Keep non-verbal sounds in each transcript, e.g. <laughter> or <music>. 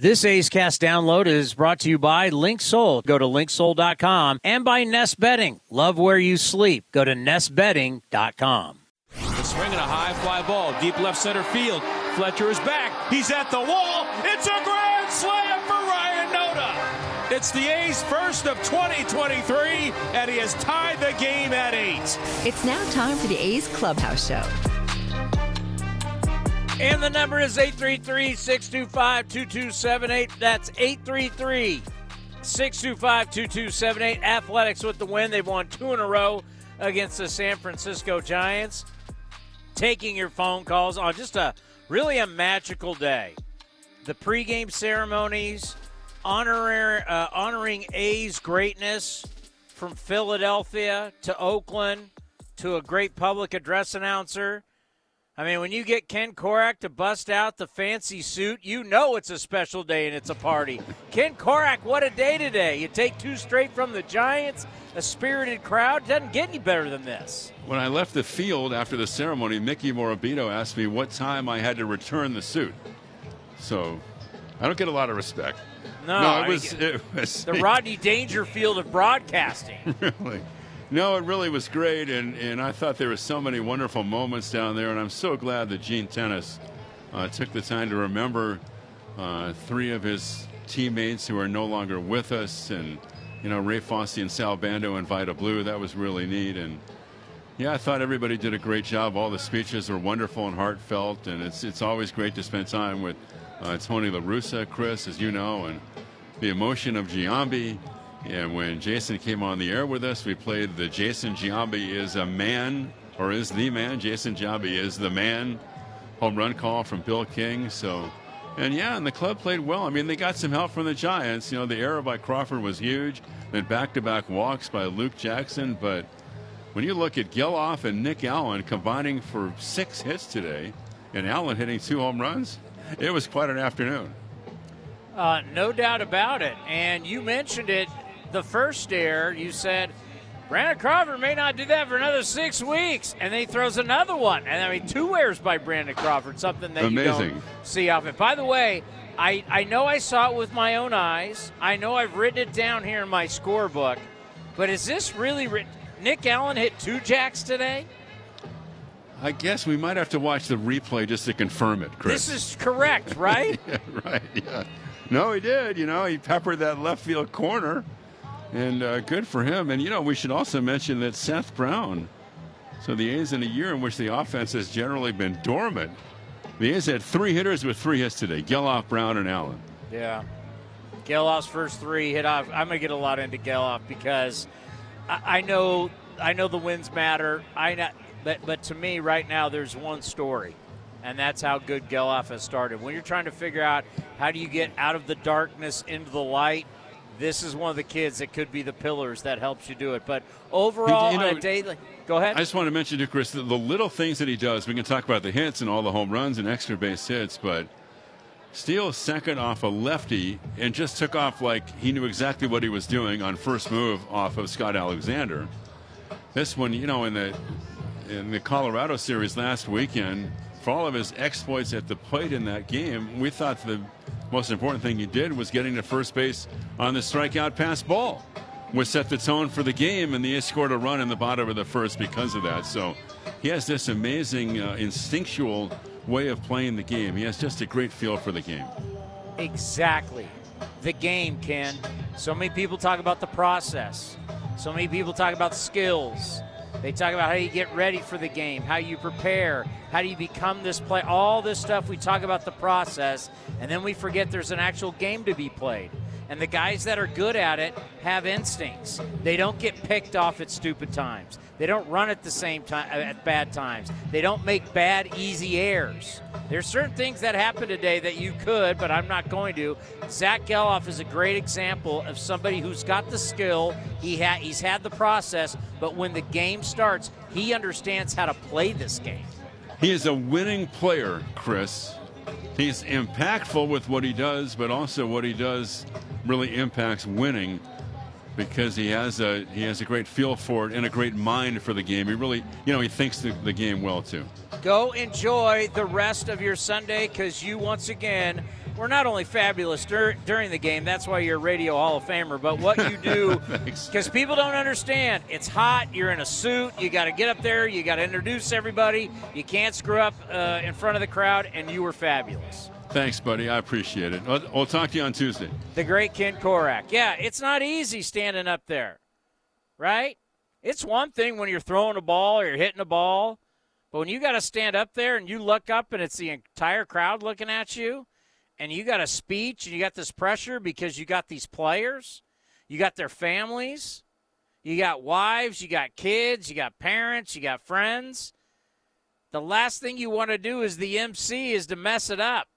This A's Cast download is brought to you by LinkSoul. Go to linksoul.com and by Nest Bedding. Love where you sleep. Go to nestbedding.com. The swing and a high fly ball, deep left center field. Fletcher is back. He's at the wall. It's a grand slam for Ryan Noda. It's the A's first of 2023, and he has tied the game at eight. It's now time for the A's Clubhouse Show. And the number is 833 625 2278. That's 833 625 2278. Athletics with the win. They've won two in a row against the San Francisco Giants. Taking your phone calls on just a really a magical day. The pregame ceremonies, uh, honoring A's greatness from Philadelphia to Oakland to a great public address announcer I mean, when you get Ken Korach to bust out the fancy suit, you know it's a special day and it's a party. Ken Korach, what a day today. You take two straight from the Giants, a spirited crowd. Doesn't get any better than this. When I left the field after the ceremony, Mickey Morabito asked me what time I had to return the suit. So I don't get a lot of respect. No, no it, was, it was the Rodney Dangerfield of broadcasting. <laughs> really? No, it really was great, and, and I thought there were so many wonderful moments down there, and I'm so glad that Gene Tenace uh, took the time to remember uh, three of his teammates who are no longer with us, and you know Ray Fosse and Sal Bando and Vida Blue. That was really neat, and yeah, I thought everybody did a great job. All the speeches were wonderful and heartfelt, and it's it's always great to spend time with uh, Tony La Russa, Chris, as you know, and the emotion of Giambi and when Jason came on the air with us, we played the Jason Giambi is a man or is the man. Jason Giambi is the man. Home run call from Bill King. So, and yeah, and the club played well. I mean, they got some help from the Giants. You know, the error by Crawford was huge. Then back-to-back walks by Luke Jackson. But when you look at Gelof and Nick Allen combining for six hits today, and Allen hitting two home runs, it was quite an afternoon. Uh, no doubt about it. And you mentioned it the first air, you said Brandon Crawford may not do that for another six weeks, and then he throws another one. And I mean, two airs by Brandon Crawford, something that Amazing. you don't see often. By the way, I, I know I saw it with my own eyes. I know I've written it down here in my scorebook, but is this really written? Nick Allen hit two jacks today? I guess we might have to watch the replay just to confirm it, Chris. This is correct, right? <laughs> yeah, right, yeah. No, he did. You know, he peppered that left field corner and uh, good for him. And you know, we should also mention that Seth Brown. So the A's in a year in which the offense has generally been dormant. The A's had three hitters with three hits today: Gelof, Brown, and Allen. Yeah, Gelof's first three hit off. I'm gonna get a lot into Gelof because I, I know I know the wins matter. I know, but but to me right now there's one story, and that's how good Gelof has started. When you're trying to figure out how do you get out of the darkness into the light this is one of the kids that could be the pillars that helps you do it. But overall, you know, on a day, go ahead. I just want to mention to Chris the, the little things that he does. We can talk about the hits and all the home runs and extra base hits, but steals second off a lefty and just took off like he knew exactly what he was doing on first move off of Scott Alexander. This one, you know, in the in the Colorado series last weekend, for all of his exploits at the plate in that game, we thought the most important thing he did was getting to first base on the strikeout pass ball, which set the tone for the game, and the scored a run in the bottom of the first because of that. So he has this amazing uh, instinctual way of playing the game. He has just a great feel for the game. Exactly. The game, Ken. So many people talk about the process. So many people talk about skills. They talk about how you get ready for the game, how you prepare, how do you become this play, all this stuff. We talk about the process, and then we forget there's an actual game to be played. And the guys that are good at it have instincts. They don't get picked off at stupid times. They don't run at the same time uh, at bad times. They don't make bad easy errors. There's certain things that happen today that you could, but I'm not going to. Zach Gelof is a great example of somebody who's got the skill. He ha- he's had the process, but when the game starts, he understands how to play this game. He is a winning player, Chris. He's impactful with what he does, but also what he does really impacts winning because he has a he has a great feel for it and a great mind for the game. He really, you know, he thinks the, the game well too. Go enjoy the rest of your Sunday because you once again were not only fabulous dur- during the game. That's why you're a Radio Hall of Famer. But what you do, <laughs> because people don't understand, it's hot. You're in a suit. You got to get up there. You got to introduce everybody. You can't screw up uh, in front of the crowd, and you were fabulous. Thanks, buddy. I appreciate it. I'll, I'll talk to you on Tuesday. The great Ken Korach. Yeah, it's not easy standing up there, right? It's one thing when you're throwing a ball or you're hitting a ball, but when you got to stand up there and you look up and it's the entire crowd looking at you, and you got a speech and you got this pressure because you got these players, you got their families, you got wives, you got kids, you got parents, you got friends. The last thing you want to do as the MC is to mess it up.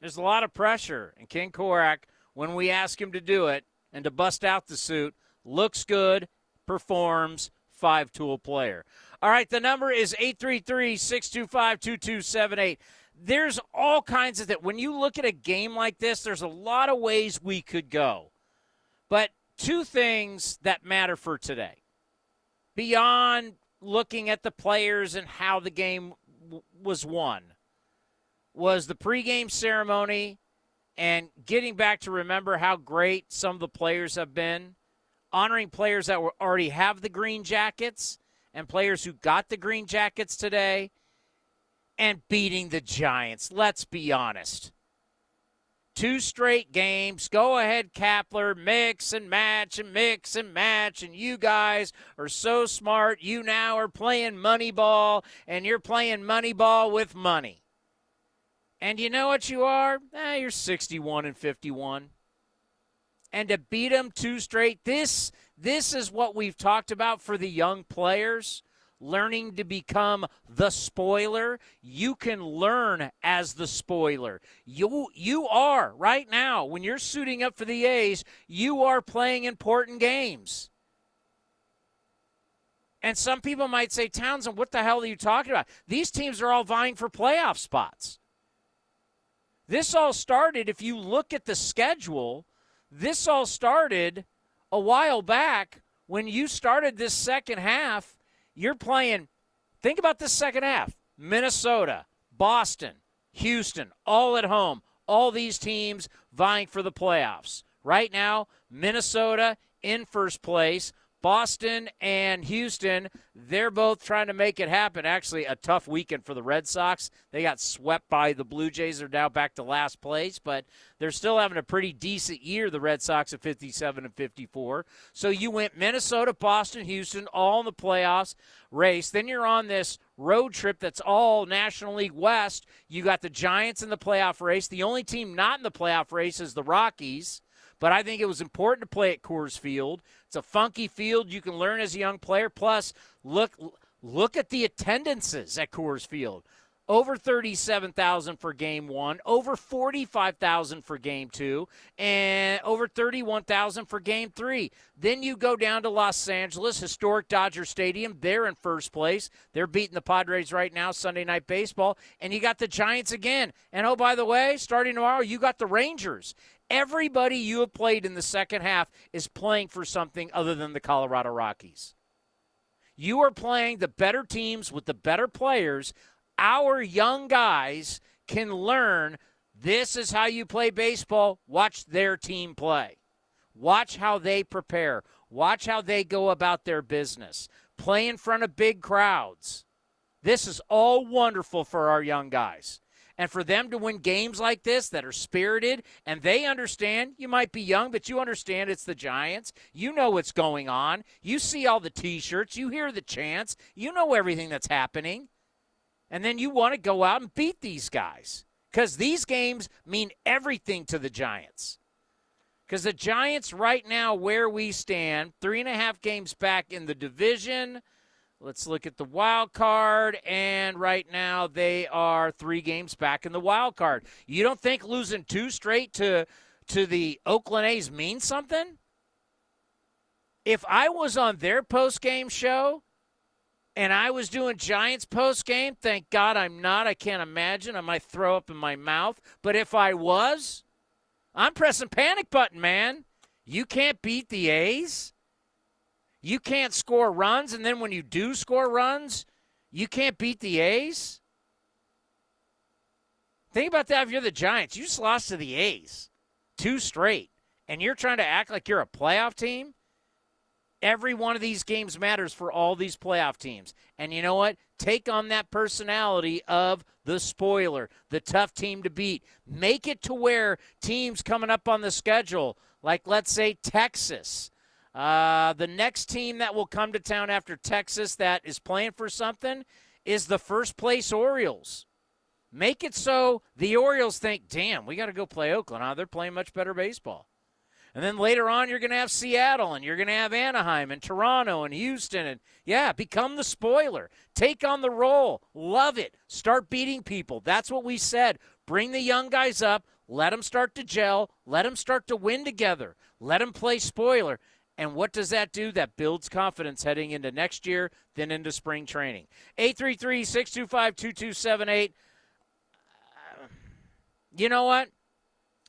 There's a lot of pressure, and Ken Korach, when we ask him to do it and to bust out the suit, looks good, performs, five tool player. All right, the number is 833 625 2278. There's all kinds of that. When you look at a game like this, there's a lot of ways we could go. But two things that matter for today beyond looking at the players and how the game w- was won was the pregame ceremony and getting back to remember how great some of the players have been, honoring players that were already have the green jackets and players who got the green jackets today, and beating the Giants. Let's be honest. Two straight games. Go ahead, Kapler. Mix and match and mix and match. And you guys are so smart. You now are playing money ball, and you're playing money ball with money. And you know what you are? Eh, you're 61 and 51. And to beat them two straight, this this is what we've talked about for the young players, learning to become the spoiler. You can learn as the spoiler. You you are right now when you're suiting up for the A's, you are playing important games. And some people might say, Townsend, what the hell are you talking about? These teams are all vying for playoff spots. This all started, if you look at the schedule, this all started a while back when you started this second half. You're playing, think about this second half Minnesota, Boston, Houston, all at home. All these teams vying for the playoffs. Right now, Minnesota in first place. Boston and Houston, they're both trying to make it happen. Actually, a tough weekend for the Red Sox. They got swept by the Blue Jays. They're now back to last place, but they're still having a pretty decent year, the Red Sox at 57 and 54. So you went Minnesota, Boston, Houston, all in the playoffs race. Then you're on this road trip that's all National League West. You got the Giants in the playoff race. The only team not in the playoff race is the Rockies but I think it was important to play at Coors Field. It's a funky field you can learn as a young player. Plus, look look at the attendances at Coors Field. Over 37,000 for game 1, over 45,000 for game 2, and over 31,000 for game 3. Then you go down to Los Angeles, historic Dodger Stadium. They're in first place. They're beating the Padres right now, Sunday Night Baseball. And you got the Giants again. And oh, by the way, starting tomorrow, you got the Rangers. Everybody you have played in the second half is playing for something other than the Colorado Rockies. You are playing the better teams with the better players. Our young guys can learn this is how you play baseball. Watch their team play. Watch how they prepare. Watch how they go about their business. Play in front of big crowds. This is all wonderful for our young guys. And for them to win games like this that are spirited and they understand, you might be young, but you understand it's the Giants. You know what's going on. You see all the t shirts, you hear the chants, you know everything that's happening. And then you want to go out and beat these guys because these games mean everything to the Giants. Because the Giants, right now, where we stand, three and a half games back in the division. Let's look at the wild card, and right now they are three games back in the wild card. You don't think losing two straight to to the Oakland A's means something? If I was on their post game show and I was doing Giants post game, thank God I'm not. I can't imagine. I might throw up in my mouth. But if I was, I'm pressing panic button, man. You can't beat the A's. You can't score runs, and then when you do score runs, you can't beat the A's. Think about that if you're the Giants. You just lost to the A's two straight, and you're trying to act like you're a playoff team. Every one of these games matters for all these playoff teams. And you know what? Take on that personality of the spoiler, the tough team to beat. Make it to where teams coming up on the schedule, like let's say Texas, uh, the next team that will come to town after Texas that is playing for something is the first place Orioles. Make it so the Orioles think, damn, we got to go play Oakland. Oh, they're playing much better baseball. And then later on, you're going to have Seattle and you're going to have Anaheim and Toronto and Houston. And yeah, become the spoiler. Take on the role. Love it. Start beating people. That's what we said. Bring the young guys up. Let them start to gel. Let them start to win together. Let them play spoiler. And what does that do? That builds confidence heading into next year, then into spring training. 833 625 2278. You know what?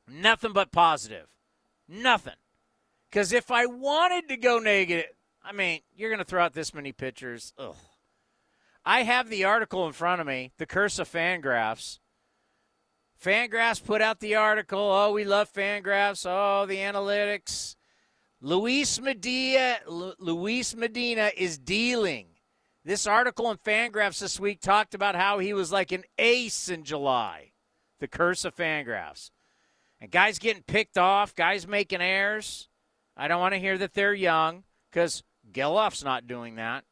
Nothing but positive. Nothing. Because if I wanted to go negative, I mean, you're going to throw out this many pictures. Ugh. I have the article in front of me, The Curse of Fangraphs. Fangraphs put out the article. Oh, we love Fangraphs. Oh, the analytics. Luis Medina, Luis Medina is dealing. This article in Fangraphs this week talked about how he was like an ace in July. The curse of Fangraphs. And guys getting picked off, guys making errors. I don't want to hear that they're young because Gelof's not doing that.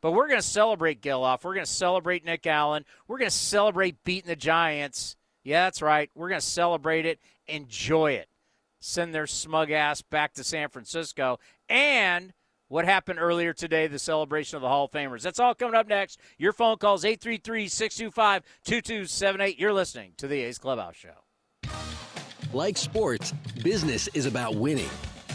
But we're going to celebrate Gelof. We're going to celebrate Nick Allen. We're going to celebrate beating the Giants. Yeah, that's right. We're going to celebrate it. Enjoy it. Send their smug ass back to San Francisco. And what happened earlier today, the celebration of the Hall of Famers. That's all coming up next. Your phone calls 833 625 2278. You're listening to the A's Clubhouse Show. Like sports, business is about winning.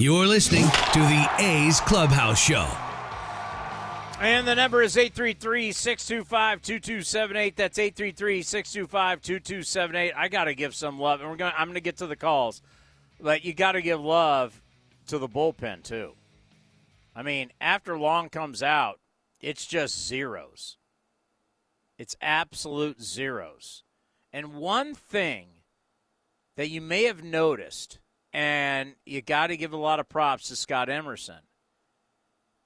You're listening to the A's Clubhouse Show. And the number is 833 625 2278. That's 833 625 2278. I got to give some love. And we're going I'm going to get to the calls. But you got to give love to the bullpen, too. I mean, after Long comes out, it's just zeros. It's absolute zeros. And one thing that you may have noticed and you got to give a lot of props to Scott Emerson.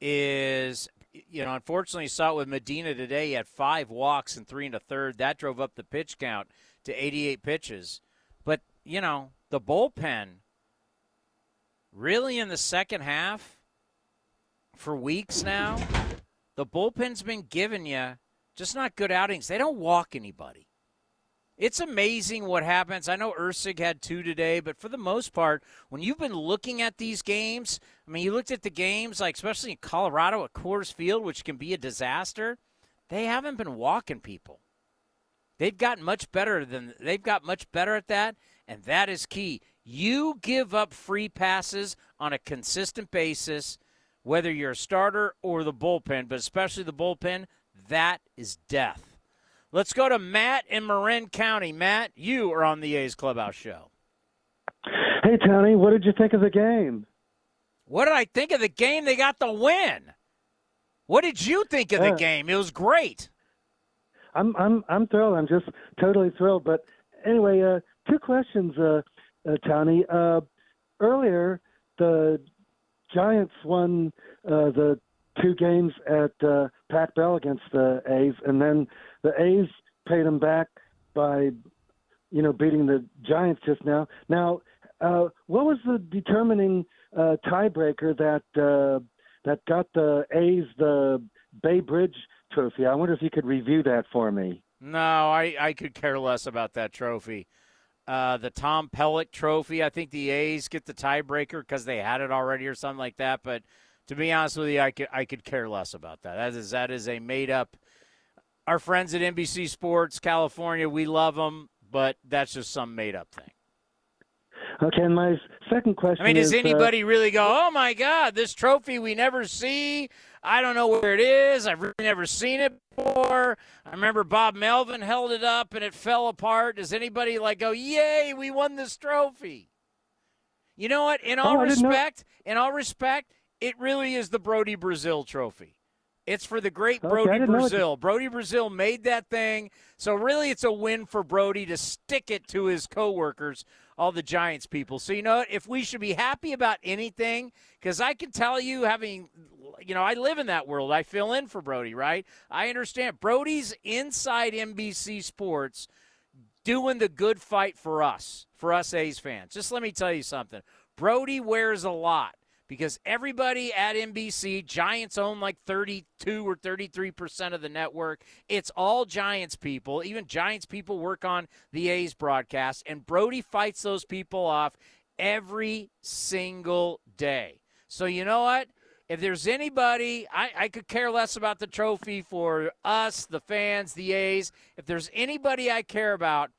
Is you know, unfortunately, you saw it with Medina today. He had five walks and three and a third. That drove up the pitch count to 88 pitches. But you know, the bullpen really in the second half for weeks now, the bullpen's been giving you just not good outings. They don't walk anybody. It's amazing what happens. I know Erceg had two today, but for the most part, when you've been looking at these games, I mean, you looked at the games, like especially in Colorado at Coors Field, which can be a disaster. They haven't been walking people. They've gotten much better than they've got much better at that, and that is key. You give up free passes on a consistent basis, whether you're a starter or the bullpen, but especially the bullpen, that is death. Let's go to Matt in Marin County. Matt, you are on the A's Clubhouse Show. Hey, Tony, what did you think of the game? What did I think of the game? They got the win. What did you think of the Uh, game? It was great. I'm I'm I'm thrilled. I'm just totally thrilled. But anyway, uh, two questions, uh, uh, Tony. Uh, earlier, the Giants won uh, the two games at uh, Pac Bell against the A's, and then the A's paid them back by, you know, beating the Giants just now. Now, uh, what was the determining uh, tiebreaker that uh, that got the A's the Bay Bridge trophy? I wonder if you could review that for me. No, I, I could care less about that trophy. Uh, the Tom Pellick trophy, I think the A's get the tiebreaker because they had it already or something like that. But to be honest with you, I could I could care less about that. That is that is a made up. Our friends at NBC Sports California, we love them, but that's just some made up thing. Okay, and my second question I mean, is, does uh, anybody really go, oh my God, this trophy we never see? I don't know where it is. I've really never seen it before. I remember Bob Melvin held it up and it fell apart. Does anybody like go, yay, we won this trophy? You know what? In all Oh, I know- respect, in all respect, it really is the Brody Brazil trophy. It's for the great Brody know Brazil. Brody Brazil made that thing. So really it's a win for Brody to stick it to his coworkers, all the Giants people. So you know what? If we should be happy about anything, because I can tell you, having you know, I live in that world. I fill in for Brody, right? I understand. Brody's inside NBC Sports doing the good fight for us, for us A's fans. Just let me tell you something. Brody wears a lot because everybody at NBC, Giants own like 32 or 33% of the network. It's all Giants people. Even Giants people work on the A's broadcast, and Brody fights those people off every single day. So, you know what? If there's anybody, I, I could care less about the trophy for us, the fans, the A's. If there's anybody I care about,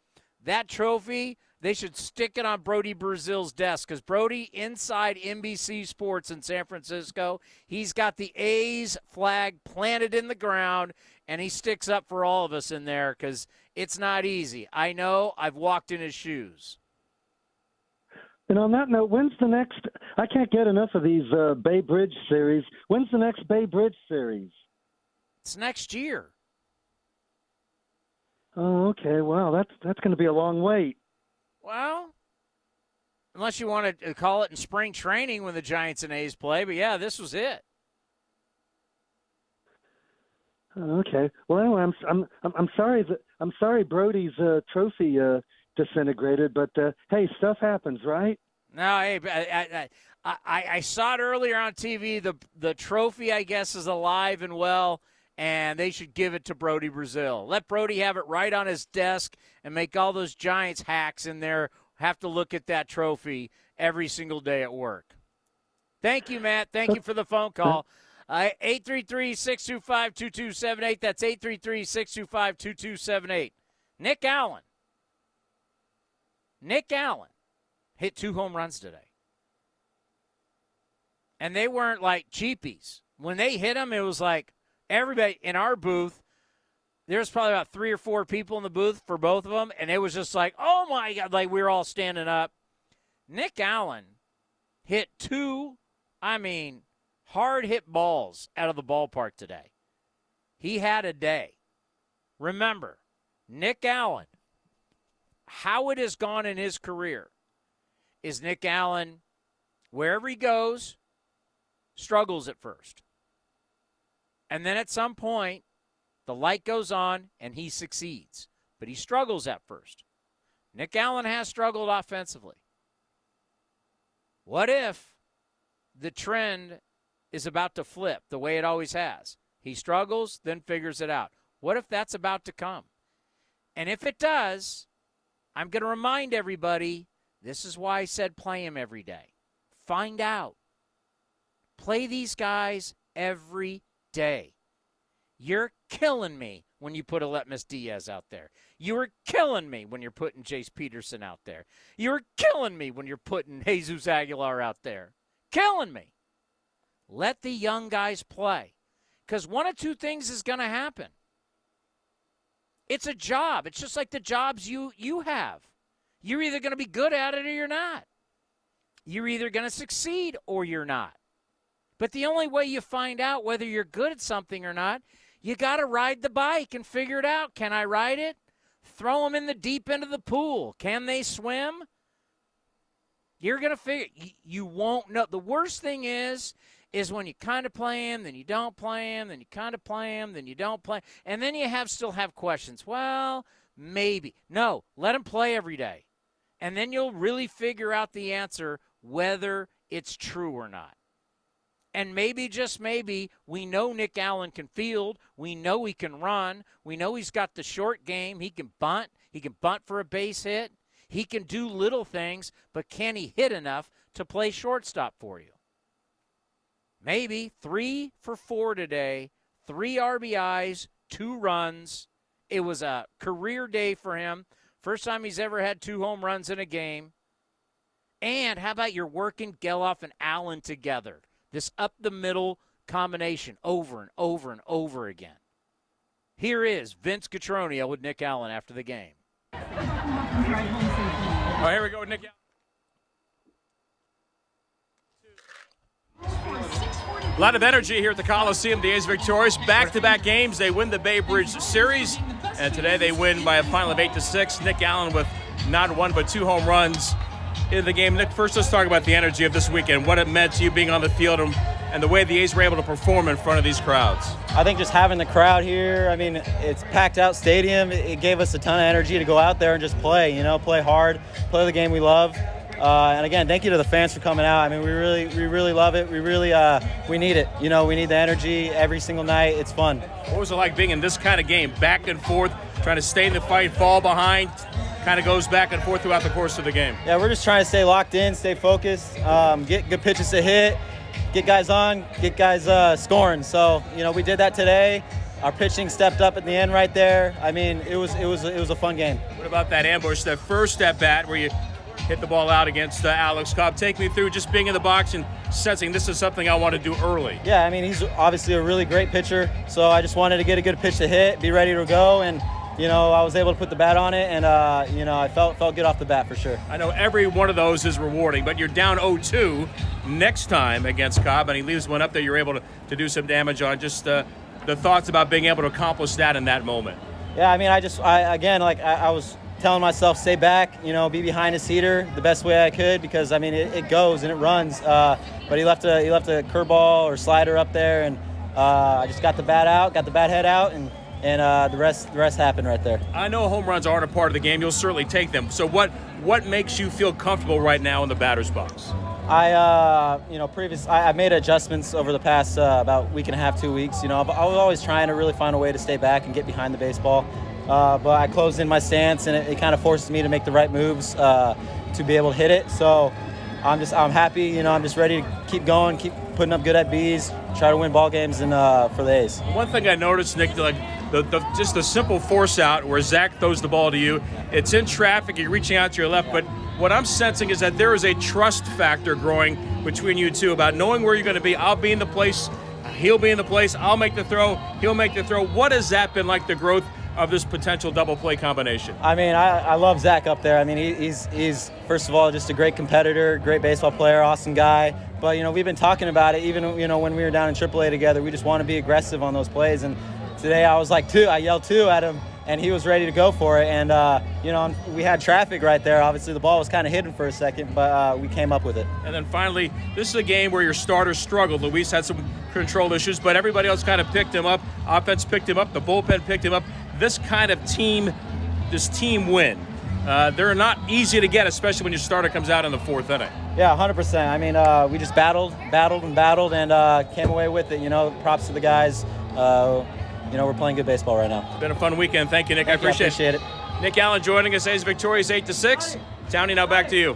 that trophy, they should stick it on Brody Brazil's desk because Brody, inside NBC Sports in San Francisco, he's got the A's flag planted in the ground, and he sticks up for all of us in there because it's not easy. I know I've walked in his shoes. And on that note, when's the next? I can't get enough of these uh, Bay Bridge series. When's the next Bay Bridge series? It's next year. Oh, okay. Wow, that's that's going to be a long wait. Well, unless you want to call it in spring training when the Giants and A's play, but yeah, this was it. Oh, Okay. Well, anyway, I'm I'm I'm, I'm sorry that I'm sorry Brody's uh, trophy uh, disintegrated, but uh, hey, stuff happens, right? No, hey, I, I, I, I saw it earlier on TV. The the trophy, I guess, is alive and well, and they should give it to Brody Brazil. Let Brody have it right on his desk, and make all those Giants hacks in there have to look at that trophy every single day at work. Thank you, Matt. Thank you for the phone call. Uh, 833-625-2278. That's 833-625-2278. Nick Allen. Nick Allen hit two home runs today. And they weren't like cheapies. When they hit them, it was like everybody in our booth, there's probably about three or four people in the booth for both of them. And it was just like, oh my God, like we were all standing up. Nick Allen hit two, I mean, hard hit balls out of the ballpark today. He had a day. Remember, Nick Allen, how it has gone in his career is Nick Allen, wherever he goes, struggles at first. And then at some point, the light goes on and he succeeds. But he struggles at first. Nick Allen has struggled offensively. What if the trend is about to flip the way it always has? He struggles, then figures it out. What if that's about to come? And if it does, I'm going to remind everybody this is why I said play him every day. Find out. Play these guys every day. You're killing me when you put Aledmys Diaz out there. You are killing me when you're putting Jace Peterson out there. You're killing me when you're putting Jesus Aguilar out there. Killing me. Let the young guys play. Because one of two things is going to happen. It's a job. It's just like the jobs you, you have. You're either going to be good at it or you're not. You're either going to succeed or you're not. But the only way you find out whether you're good at something or not, you got to ride the bike and figure it out. Can I ride it? Throw them in the deep end of the pool. Can they swim? You're going to figure you won't know. The worst thing is is when you kind of play him, then you don't play him, then you kind of play him, then you don't play, and then you have still have questions. Well, maybe. No, let him play every day. And then you'll really figure out the answer whether it's true or not. And maybe, just maybe, we know Nick Allen can field. We know he can run. We know he's got the short game. He can bunt. He can bunt for a base hit. He can do little things, but can he hit enough to play shortstop for you? maybe three for four today, three RBIs, two runs. It was a career day for him. First time he's ever had two home runs in a game. And how about you're working Gelof and Allen together? This up the middle combination over and over and over again. Here is Vince Cotroneo with Nick Allen after the game. Right, here we go with Nick Allen. A lot of energy here at the Coliseum. The A's victorious. Back-to-back games. They win the Bay Bridge Series, and today they win by a final of eight to six. Nick Allen with not one but two home runs in the game. Nick, first let's talk about the energy of this weekend. What it meant to you being on the field and, and the way the A's were able to perform in front of these crowds. I think just having the crowd here. I mean, it's packed out stadium. It gave us a ton of energy to go out there and just play. You know, play hard, play the game we love. Uh, and again, thank you to the fans for coming out. I mean, we really, we really love it. We really, uh, we need it. You know, we need the energy every single night. It's fun. What was it like being in this kind of game, back and forth, trying to stay in the fight, fall behind, kind of goes back and forth throughout the course of the game? Yeah, we're just trying to stay locked in, stay focused, um, get good pitches to hit, get guys on, get guys uh, scoring. So, you know, we did that today. Our pitching stepped up at the end right there. I mean, it was it was it was a fun game. What about that ambush, that first at bat where you hit the ball out against uh, Alex Cobb. Take me through just being in the box and sensing this is something I want to do early. Yeah, I mean, he's obviously a really great pitcher, so I just wanted to get a good pitch to hit, be ready to go, and you know, I was able to put the bat on it, and uh, you know, I felt felt good off the bat for sure. I know every one of those is rewarding, but you're down 0-2 next time against Cobb, and he leaves one up there. You're able to, to do some damage on. Just uh, the thoughts about being able to accomplish that in that moment. Yeah, I mean, I just, I again, like I, I was telling myself stay back, you know, be behind his heater the best way I could because I mean it, it goes and it runs. Uh, but he left a he left a curveball or slider up there, and uh, I just got the bat out, got the bat head out, and and uh, the rest the rest happened right there. I know home runs aren't a part of the game. You'll certainly take them. So what what makes you feel comfortable right now in the batter's box? I, uh, you know, previous I, I, made adjustments over the past uh, about week and a half, two weeks. You know, I was always trying to really find a way to stay back and get behind the baseball. Uh, but I closed in my stance, and it, it kind of forces me to make the right moves uh, to be able to hit it. So I'm just I'm happy. You know, I'm just ready to keep going, keep putting up good at bees, try to win ball games, and uh, for the A's. One thing I noticed, Nick, like the, the, just the simple force out where Zach throws the ball to you, it's in traffic, you're reaching out to your left, but what I'm sensing is that there is a trust factor growing between you two about knowing where you're going to be. I'll be in the place, he'll be in the place, I'll make the throw, he'll make the throw. What has that been like, the growth of this potential double play combination? I mean, I, I love Zach up there. I mean, he, he's he's first of all just a great competitor, great baseball player, awesome guy. But you know, we've been talking about it even you know when we were down in AAA together. We just want to be aggressive on those plays. And today I was like two, I yelled two at him. And he was ready to go for it, and uh, you know we had traffic right there. Obviously, the ball was kind of hidden for a second, but uh, we came up with it. And then finally, this is a game where your starters struggled. Luis had some control issues, but everybody else kind of picked him up. Offense picked him up. The bullpen picked him up this kind of team, this team win. Uh, they're not easy to get, especially when your starter comes out in the fourth inning. Yeah, 100%. I mean, uh, we just battled, battled, and battled, and uh, came away with it. You know, props to the guys. You know, we're playing good baseball right now. It's been a fun weekend. Thank you, Nick. Thank I appreciate, you, I appreciate it. it. Nick Allen joining us. A's victorious eight to six. Townie, now back to you.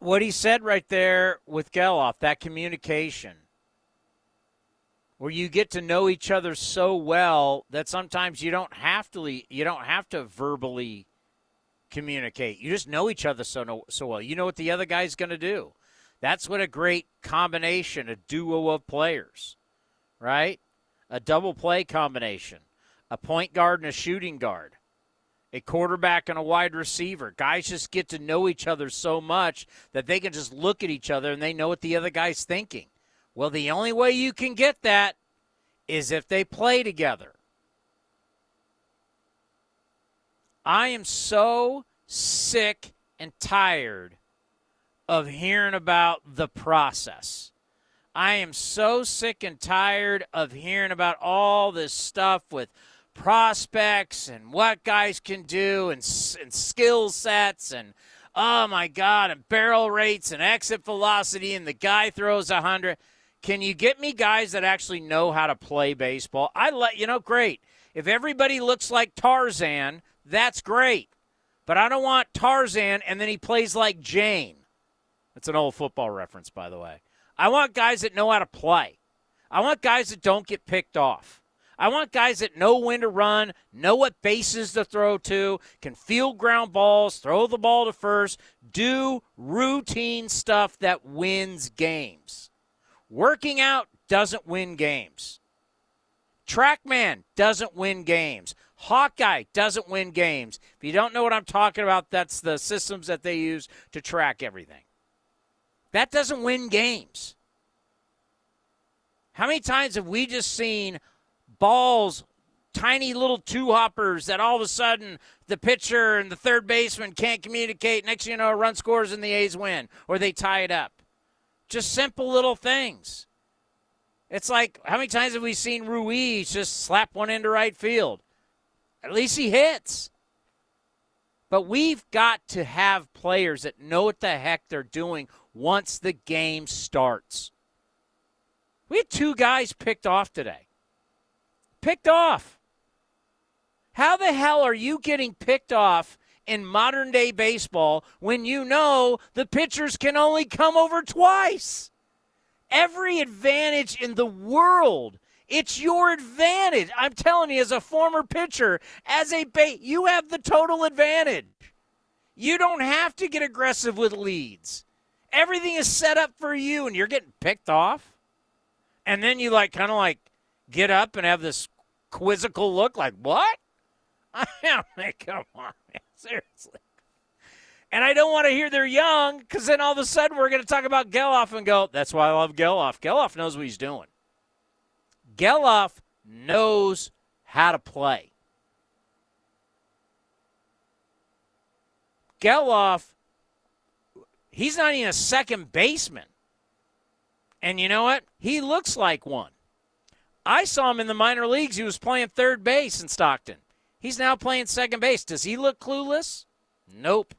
What he said right there with Gelof, that communication where you get to know each other so well that sometimes you don't have to you don't have to verbally communicate. You just know each other so so well. You know what the other guy's going to do. That's what a great combination, a duo of players, right? A double play combination, a point guard and a shooting guard, a quarterback and a wide receiver. Guys just get to know each other so much that they can just look at each other and they know what the other guy's thinking. Well, the only way you can get that is if they play together. I am so sick and tired of hearing about the process. I am so sick and tired of hearing about all this stuff with prospects and what guys can do and, and skill sets and oh my god and barrel rates and exit velocity and the guy throws a hundred can you get me guys that actually know how to play baseball? I let you know, great. If everybody looks like Tarzan, that's great. But I don't want Tarzan and then he plays like Jane. That's an old football reference, by the way. I want guys that know how to play. I want guys that don't get picked off. I want guys that know when to run, know what bases to throw to, can field ground balls, throw the ball to first, do routine stuff that wins games. Working out doesn't win games. Trackman doesn't win games. Hawkeye doesn't win games. If you don't know what I'm talking about, that's the systems that they use to track everything. That doesn't win games. How many times have we just seen balls, tiny little two hoppers that all of a sudden the pitcher and the third baseman can't communicate? Next thing you know, a run scores and the A's win or they tie it up. Just simple little things. It's like how many times have we seen Ruiz just slap one into right field? At least he hits. But we've got to have players that know what the heck they're doing once the game starts. We had two guys picked off today. Picked off. How the hell are you getting picked off in modern day baseball when you know the pitchers can only come over twice. Every advantage in the world. It's your advantage. I'm telling you, as a former pitcher, as a bait, you have the total advantage. You don't have to get aggressive with leads. Everything is set up for you, and you're getting picked off. And then you like kind of like get up and have this quizzical look, like what? <laughs> I come on, man. Seriously. And I don't want to hear they're young because then all of a sudden we're going to talk about Gelof and go, that's why I love Gelof. Gelof knows what he's doing. Gelof knows how to play. Gelof, he's not even a second baseman. And you know what? He looks like one. I saw him in the minor leagues. He was playing third base in Stockton. He's now playing second base. Does he look clueless? Nope.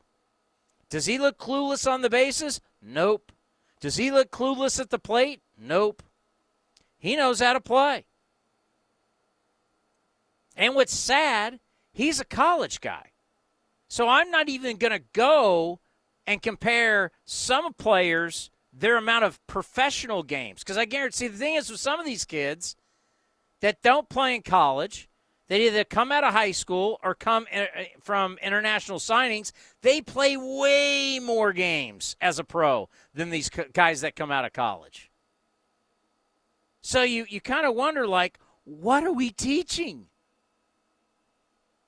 Does he look clueless on the bases? Nope. Does he look clueless at the plate? Nope. He knows how to play. And what's sad, he's a college guy. So I'm not even going to go and compare some players, their amount of professional games. Because I guarantee the thing is with some of these kids that don't play in college, they either come out of high school or come uh, from international signings. They play way more games as a pro than these guys that come out of college. So you, you kind of wonder, like, what are we teaching?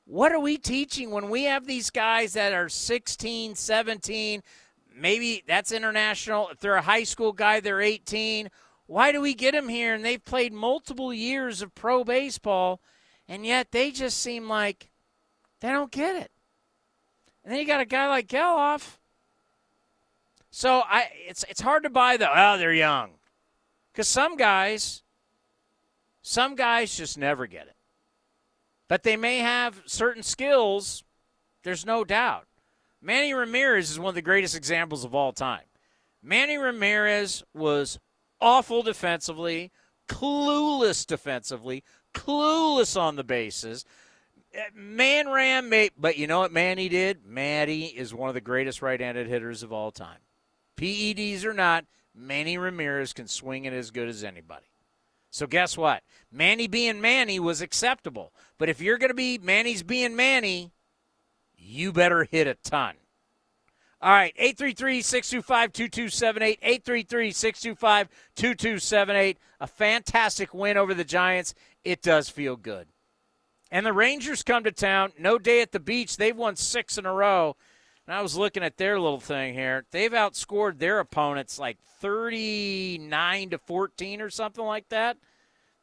What are we teaching when we have these guys that are 16, 17? Maybe that's international. If they're a high school guy, they're 18. Why do we get them here and they've played multiple years of pro baseball – and yet they just seem like they don't get it. And then you got a guy like Gelof. So I, it's it's hard to buy the oh they're young, because some guys, some guys just never get it. But they may have certain skills. There's no doubt. Manny Ramirez is one of the greatest examples of all time. Manny Ramirez was awful defensively, clueless defensively, clueless on the bases. Uh, man ran, but you know what Manny did? Manny is one of the greatest right-handed hitters of all time. PEDs or not, Manny Ramirez can swing it as good as anybody. So guess what? Manny being Manny was acceptable. But if you're going to be Manny's being Manny, you better hit a ton. All right, 833 625 2278. 833 625 2278. A fantastic win over the Giants. It does feel good. And the Rangers come to town. No day at the beach. They've won six in a row. And I was looking at their little thing here. They've outscored their opponents like 39 to 14 or something like that.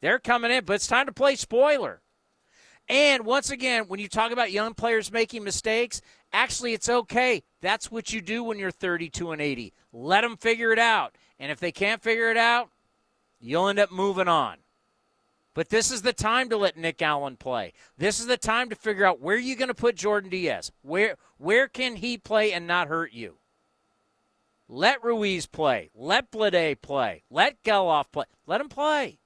They're coming in, but it's time to play spoiler. And once again, when you talk about young players making mistakes, actually it's okay. That's what you do when you're 32 and 80. Let them figure it out. And if they can't figure it out, you'll end up moving on. But this is the time to let Nick Allen play. This is the time to figure out where you're going to put Jordan Diaz. Where where can he play and not hurt you? Let Ruiz play. Let Bleday play. Let Gelof play. Let him play.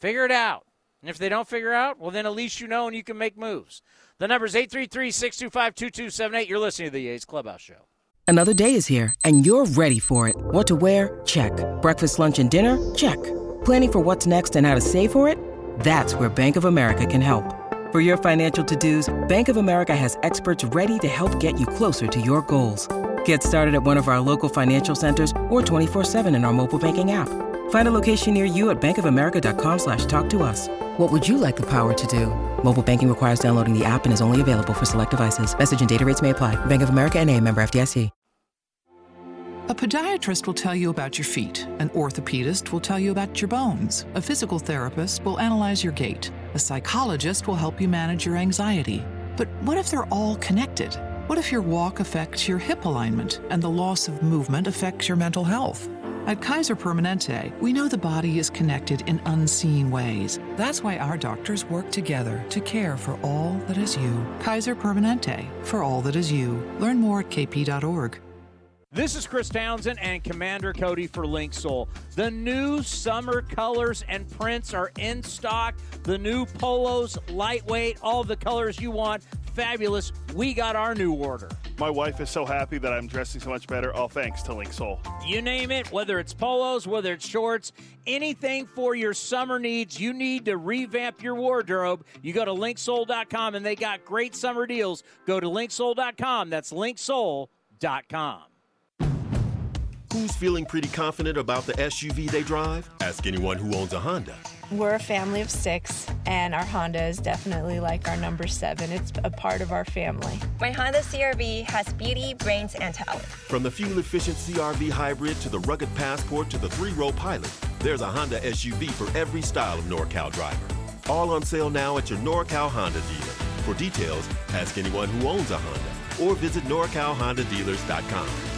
Figure it out. And if they don't figure out, well, then at least you know and you can make moves. The number is 833 625 2278. You're listening to the A's Clubhouse Show. Another day is here, and you're ready for it. What to wear? Check. Breakfast, lunch, and dinner? Check. Planning for what's next and how to save for it? That's where Bank of America can help. For your financial to-dos, Bank of America has experts ready to help get you closer to your goals. Get started at one of our local financial centers or 24-7 in our mobile banking app. Find a location near you at bankofamerica.com slash talk to us. What would you like the power to do? Mobile banking requires downloading the app and is only available for select devices. Message and data rates may apply. Bank of America and a member FDIC. A podiatrist will tell you about your feet. An orthopedist will tell you about your bones. A physical therapist will analyze your gait. A psychologist will help you manage your anxiety. But what if they're all connected? What if your walk affects your hip alignment and the loss of movement affects your mental health? At Kaiser Permanente, we know the body is connected in unseen ways. That's why our doctors work together to care for all that is you. Kaiser Permanente, for all that is you. Learn more at kp.org. This is Chris Townsend and Commander Cody for Linksoul. The new summer colors and prints are in stock. The new polos, lightweight, all the colors you want. Fabulous. We got our new order. My wife is so happy that I'm dressing so much better, all thanks to Linksoul. You name it, whether it's polos, whether it's shorts, anything for your summer needs, you need to revamp your wardrobe. You go to linksoul.com and they got great summer deals. Go to linksoul.com. That's linksoul.com. Who's feeling pretty confident about the SUV they drive? Ask anyone who owns a Honda. We're a family of six, and our Honda is definitely like our number seven. It's a part of our family. My Honda CRV has beauty, brains, and talent. From the fuel efficient CRV hybrid to the rugged Passport to the three row pilot, there's a Honda SUV for every style of NorCal driver. All on sale now at your NorCal Honda dealer. For details, ask anyone who owns a Honda or visit NorCalHondaDealers.com.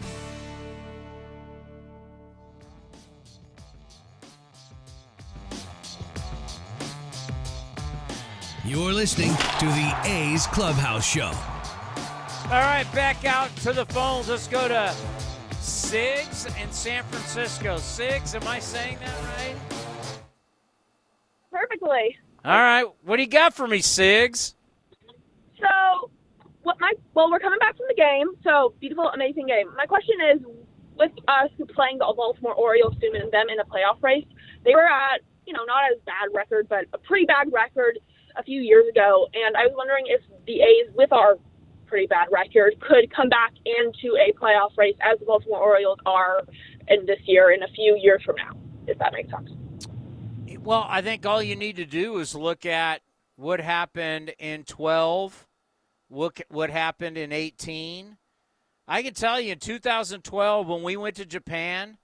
You're listening to the A's Clubhouse Show. All right, back out to the phones. Let's go to Sigs in San Francisco. Sigs, am I saying that right? Perfectly. All right, what do you got for me, Sigs? So, what my well, we're coming back from the game. So beautiful, amazing game. My question is, with us playing the Baltimore Orioles, soon and them in a playoff race, they were at you know not as bad record, but a pretty bad record a few years ago, and I was wondering if the A's, with our pretty bad record, could come back into a playoff race as the Baltimore Orioles are in this year, in a few years from now, if that makes sense. Well, I think all you need to do is look at what happened in 12, look at what happened in 18. I can tell you in 2012, when we went to Japan,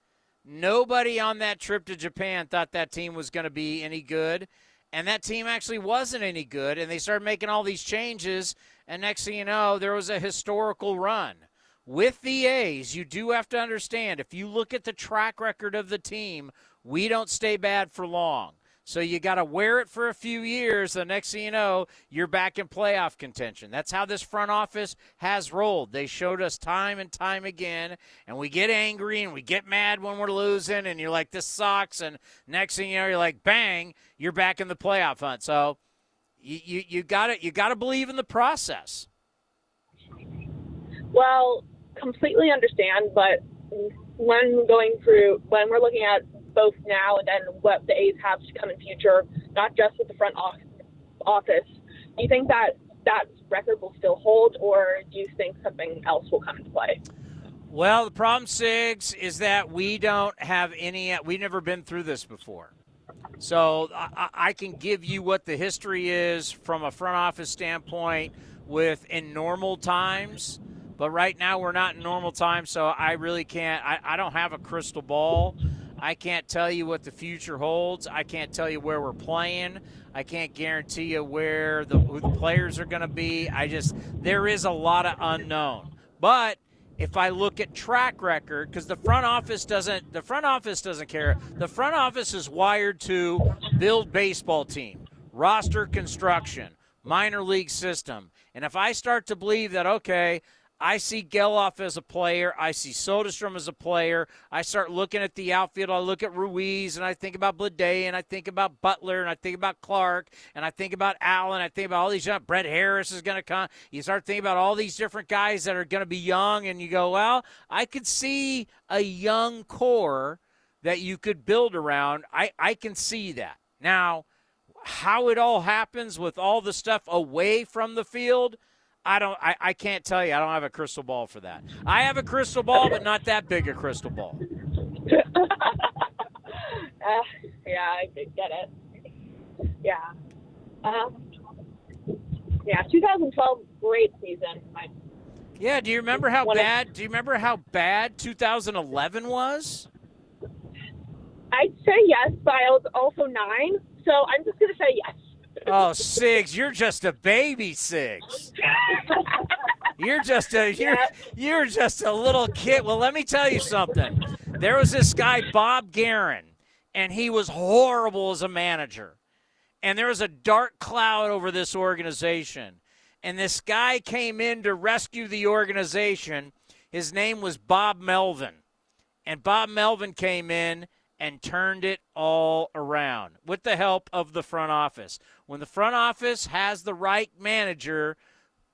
nobody on that trip to Japan thought that team was going to be any good and that team actually wasn't any good and they started making all these changes and next thing you know there was a historical run. With the a's you do have to understand if you look at the track record of the team we don't stay bad for long So you got to wear it for a few years. The next thing you know, you're back in playoff contention. That's how this front office has rolled. They showed us time and time again, and we get angry and we get mad when we're losing, and you're like, this sucks. And next thing you know, you're like, bang, you're back in the playoff hunt. So you you, got to you got to believe in the process. Well, completely understand, but when going through when we're looking at both now and then what the A's have to come in future, not just with the front office. Do you think that that record will still hold, or do you think something else will come into play? Well, the problem, Sigs, is that we don't have any. We've never been through this before. So I, I, can give you what the history is from a front office standpoint with in normal times. But right now we're not in normal times, so I really can't. I, I don't have a crystal ball. I can't tell you what the future holds. I can't tell you where we're playing. I can't guarantee you where the, who the players are going to be. I just there is a lot of unknown. But if I look at track record, because the front office doesn't the front office doesn't care. The front office is wired to build baseball team, roster construction, minor league system. And if I start to believe that okay, I see Gelof as a player. I see Soderstrom as a player. I start looking at the outfield. I look at Ruiz and I think about Bleday and I think about Butler and I think about Clark and I think about Allen. I think about all these. Brett Harris is going to come. You start thinking about all these different guys that are going to be young, and you go, well, I could see a young core that you could build around. I, I can see that. Now, how it all happens with all the stuff away from the field – I don't. I, I can't tell you. I don't have a crystal ball for that. I have a crystal ball, but not that big a crystal ball. <laughs> uh, yeah, I get it. Yeah. Uh, yeah, 2012 great season. I, yeah. Do you remember how bad? Do you remember how bad 2011 was? I'd say yes, but I was also nine, so I'm just gonna say yes. Oh, Sigs, you're just a baby, Sigs. You're just a you're you're just a little kid. Well, let me tell you something. There was this guy Bob Geren, and he was horrible as a manager. And there was a dark cloud over this organization. And this guy came in to rescue the organization. His name was Bob Melvin. And Bob Melvin came in and turned it all around with the help of the front office. When the front office has the right manager,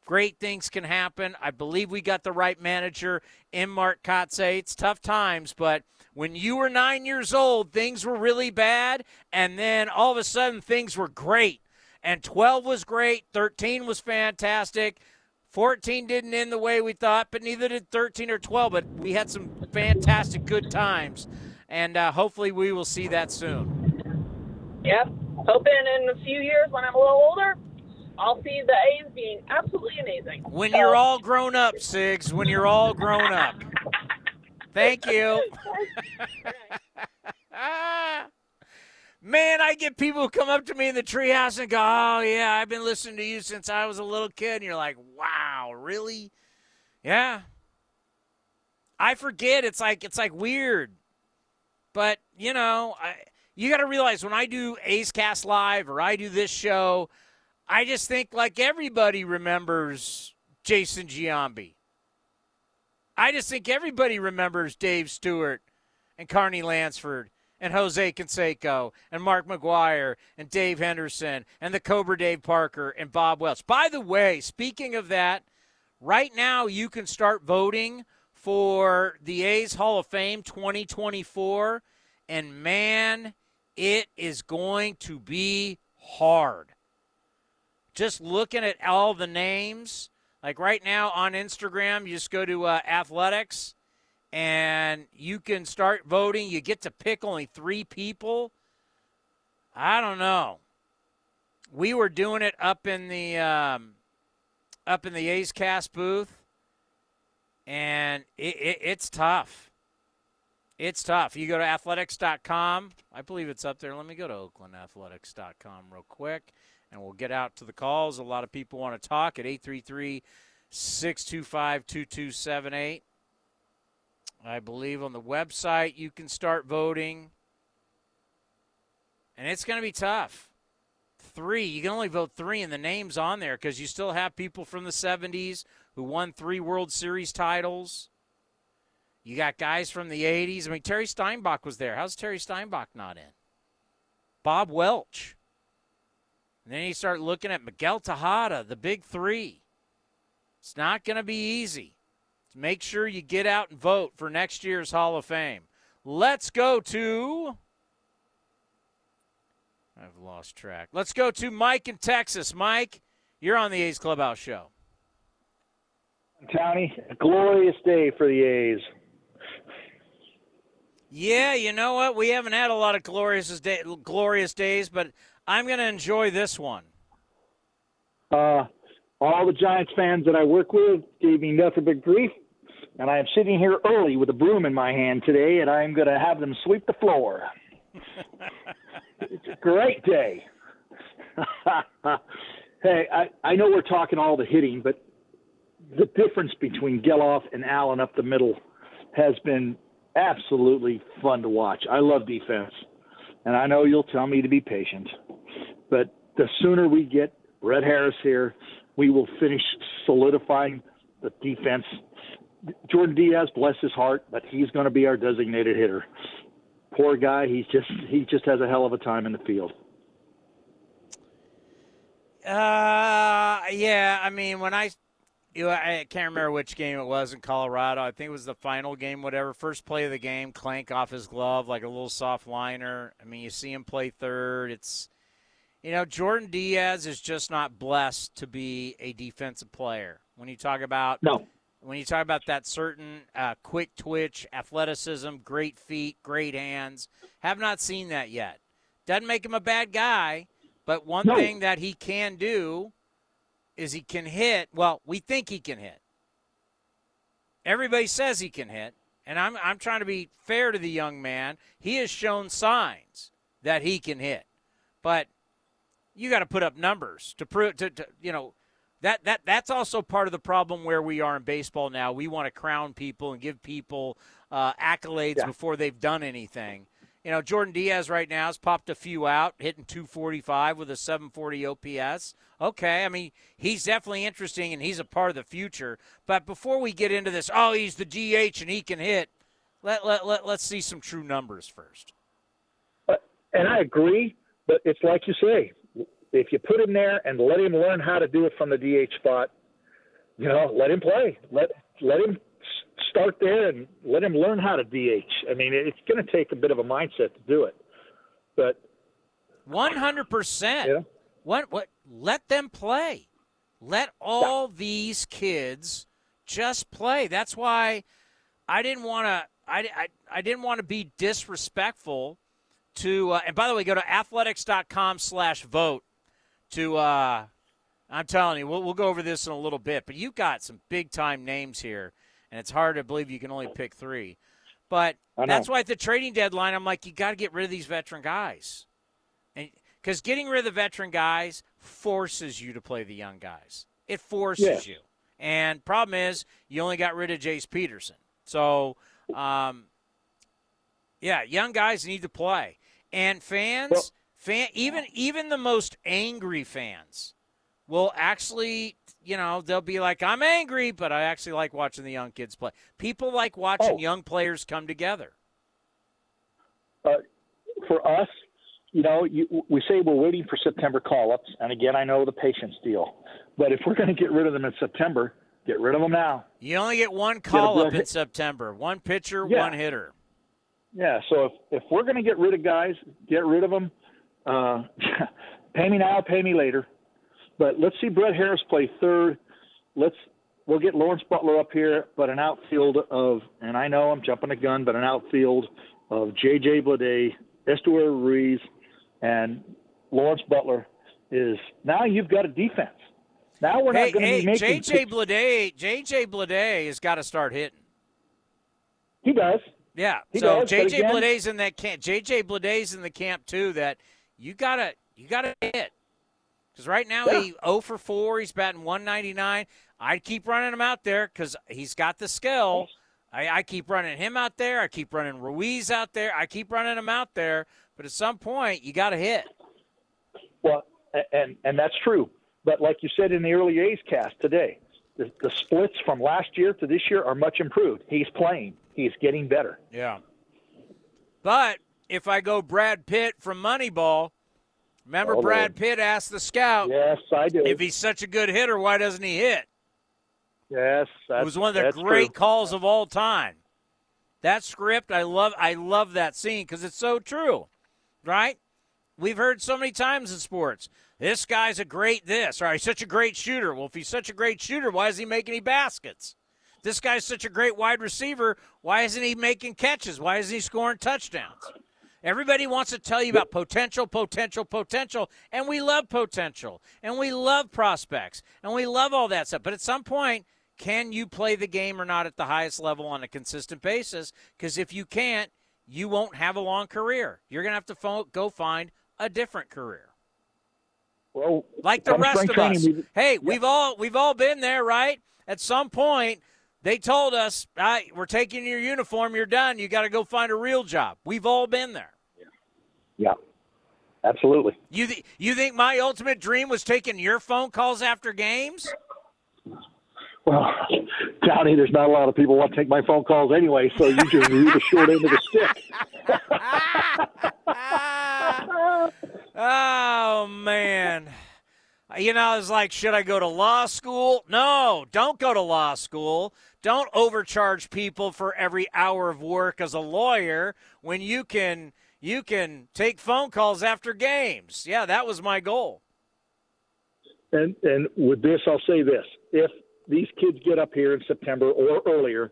great things can happen. I believe we got the right manager in Mark Kotsay. It's tough times, but when you were nine years old, things were really bad, and then all of a sudden things were great. And 12 was great, 13 was fantastic. 14 didn't end the way we thought, but neither did 13 or 12. But we had some fantastic good times and uh, hopefully we will see that soon. Yep. Hoping in a few years when I'm a little older, I'll see the A's being absolutely amazing. When so. you're all grown up, Sigs, when you're all grown up. Thank <laughs> you. <laughs> Man, I get people who come up to me in the treehouse and go, "Oh yeah, I've been listening to you since I was a little kid." And you're like, "Wow, really?" Yeah. I forget. It's like it's like weird. But, you know, I, you got to realize when I do A's Cast Live or I do this show, I just think like everybody remembers Jason Giambi. I just think everybody remembers Dave Stewart and Carney Lansford and Jose Canseco and Mark McGwire and Dave Henderson and the Cobra Dave Parker and Bob Welch. By the way, speaking of that, right now you can start voting for the A's Hall of Fame 2024. And man, it is going to be hard. Just looking at all the names, like right now on Instagram, you just go to uh, athletics and you can start voting. You get to pick only three people. I don't know. We were doing it up in the um, up in the A's Cast booth and it, it, it's tough. It's tough. You go to athletics.com. I believe it's up there. Let me go to oaklandathletics.com real quick, and we'll get out to the calls. A lot of people want to talk at 833 625 2278. I believe on the website you can start voting. and it's going to be tough. Three, you can only vote three, and the names on there because you still have people from the 70s who won three World Series titles. You got guys from the 80s. I mean, Terry Steinbach was there. How's Terry Steinbach not in? Bob Welch. And then you start looking at Miguel Tejada, the big three. It's not going to be easy. Make sure you get out and vote for next year's Hall of Fame. Let's go to. I've lost track. Let's go to Mike in Texas. Mike, you're on the A's Clubhouse show. Townie, a glorious day for the A's. Yeah, you know what? We haven't had a lot of glorious day, glorious days, but I'm going to enjoy this one. Uh, all the Giants fans that I work with gave me nothing but grief, and I am sitting here early with a broom in my hand today, and I'm going to have them sweep the floor. it's a great day. <laughs> hey, I, I know we're talking all the hitting, but the difference between Gelof and Allen up the middle has been absolutely fun to watch. I love defense, and I know you'll tell me to be patient, but the sooner we get Brett Harris here, we will finish solidifying the defense. Jordan Diaz, bless his heart, but he's going to be our designated hitter. Poor guy, he's just he just has a hell of a time in the field. Uh, yeah. I mean, when I I can't remember which game it was in Colorado. I think it was the final game, whatever. First play of the game, clank off his glove like a little soft liner. I mean, you see him play third. It's, you know, Jordan Diaz is just not blessed to be a defensive player. When you talk about no, when you talk about that certain uh, quick twitch, athleticism, great feet, great hands, have not seen that yet. Doesn't make him a bad guy, but one no. thing that he can do is he can hit. Well, we think he can hit. Everybody says he can hit, and I'm I'm trying to be fair to the young man. He has shown signs that he can hit, but you got to put up numbers to prove to, to you know that that that's also part of the problem where we are in baseball now. We want to crown people and give people uh, accolades yeah. before they've done anything. You know, Jordan Diaz right now has popped a few out, hitting 245 with a 740 OPS. Okay, I mean, he's definitely interesting and he's a part of the future. But before we get into this, oh, he's the DH and he can hit, let, let, let, let's see some true numbers first. Uh, and I agree, but it's like you say if you put him there and let him learn how to do it from the DH spot, you know, let him play. Let let him start there and let him learn how to DH. I mean, it's going to take a bit of a mindset to do it, but one hundred percent. What? What? Let them play. Let all yeah. these kids just play. That's why I didn't want to. I, I, I didn't want to be disrespectful to. Uh, and by the way, go to athletics.com/vote to. Uh, I'm telling you, we'll, we'll go over this in a little bit, but you've got some big time names here and it's hard to believe you can only pick three. But that's why at the trading deadline, I'm like, you got to get rid of these veteran guys, and because getting rid of the veteran guys forces you to play the young guys. It forces yeah. you. And problem is, you only got rid of Jace Peterson. So, um, yeah, young guys need to play, and fans, well, fan, even even the most angry fans will actually you know, they'll be like, I'm angry, but I actually like watching the young kids play. People like watching oh. young players come together. Uh, for us, you know, you, we say we're waiting for September call ups. And again, I know the patience deal. But if we're going to get rid of them in September, get rid of them now. You only get one call up in September one pitcher, yeah. one hitter. Yeah, so if, if we're going to get rid of guys, get rid of them. Uh, <laughs> pay me now, pay me later. But let's see Brett Harris play third. Let's we'll get Lawrence Butler up here, but an outfield of and I know I'm jumping the gun, but an outfield of J.J. Bleday, Esteury Ruiz, and Lawrence Butler is now you've got a defense. Now we're hey, not going to hey, be making J.J. Bleday. J.J. Bleday has got to start hitting. He does. Yeah. He so does, J.J. Bleday's in that camp. J.J. Bleday's in the camp too. That you gotta you gotta hit. Because right now yeah. he 0 for 4. He's batting 199. I'd keep running him out there because he's got the skill. I, I, keep running him out there. I keep running Ruiz out there. I keep running him out there. But at some point, you got to hit. Well, and and that's true. But like you said in the early A's cast today, the, the splits from last year to this year are much improved. He's playing. He's getting better. Yeah. But if I go Brad Pitt from Moneyball, remember Oh, Brad. Pitt asked the scout, Yes, I do. if he's such a good hitter, why doesn't he hit? Yes, it was one of the great true. calls of all time. That script, I love. I love that scene because it's so true, right? We've heard so many times in sports. This guy's a great this, or he's such a great shooter. Well, if he's such a great shooter, why does he make any baskets? This guy's such a great wide receiver. Why isn't he making catches? Why isn't he scoring touchdowns? Everybody wants to tell you about potential, potential, potential, and we love potential, and we love prospects, and we love all that stuff. But at some point, can you play the game or not at the highest level on a consistent basis? Because if you can't, you won't have a long career. You're going to have to go find a different career. Well, like the rest of us. Hey, we've all we've all been there, right? At some point, they told us, "All right, "We're taking your uniform. You're done. You got to go find a real job." We've all been there. Yeah, absolutely. You th- you think my ultimate dream was taking your phone calls after games? Well, Townie, there's not a lot of people want to take my phone calls anyway, so you just read the short end of the stick. <laughs> Oh man. You know, I was like, should I go to law school? No, don't go to law school. Don't overcharge people for every hour of work as a lawyer when you can you can take phone calls after games. Yeah, that was my goal. And and with this, I'll say this: if these kids get up here in September or earlier,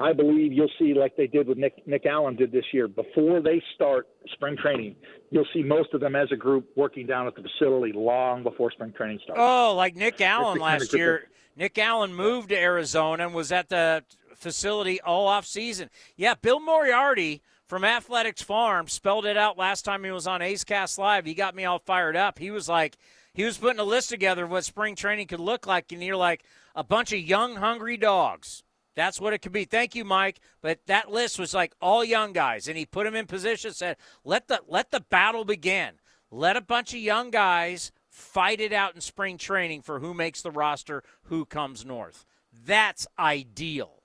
I believe you'll see like they did with Nick Nick Allen did this year. Before they start spring training, you'll see most of them as a group working down at the facility long before spring training starts. Oh, like Nick Allen the kind of last year. Nick Allen moved to Arizona and was at the facility all off season. Yeah, Bill Moriarty from Athletics Farm spelled it out last time he was on A's Cast Live. He got me all fired up. He was like, he was putting a list together of what spring training could look like, and you're like a bunch of young, hungry dogs. That's what it could be. Thank you, Mike. But that list was like all young guys, and he put them in position. Said, "Let the let the battle begin. Let a bunch of young guys fight it out in spring training for who makes the roster, who comes north. That's ideal.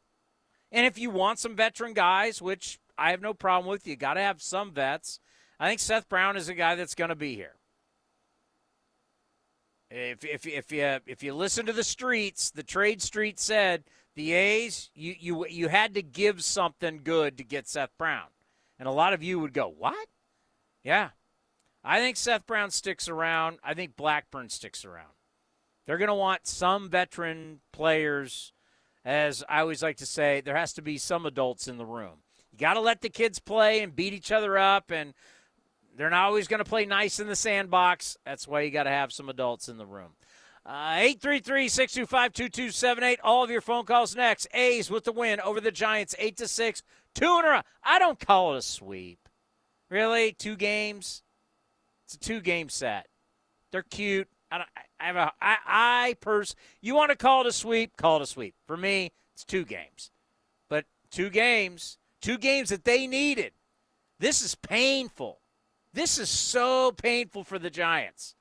And if you want some veteran guys, which I have no problem with, you got to have some vets. I think Seth Brown is a guy that's going to be here. If, if, if you if you listen to the streets, the trade street said the A's you, you you had to give something good to get Seth Brown, and a lot of you would go what? Yeah, I think Seth Brown sticks around. I think Blackburn sticks around. They're going to want some veteran players. As I always like to say, there has to be some adults in the room. You got to let the kids play and beat each other up, and they're not always going to play nice in the sandbox. That's why you got to have some adults in the room. Uh, 833 625 2278. All of your phone calls next. A's with the win over the Giants, 8 to 6. Two in a row. I don't call it a sweep. Really? Two games? It's a two game set. They're cute. I, don't, I have a I I pers you want to call it a sweep, call it a sweep. For me, it's two games. But two games, two games that they needed. This is painful. This is so painful for the Giants.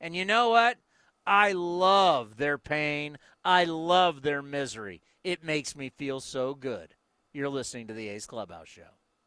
And you know what? I love their pain. I love their misery. It makes me feel so good. You're listening to the A's Clubhouse Show.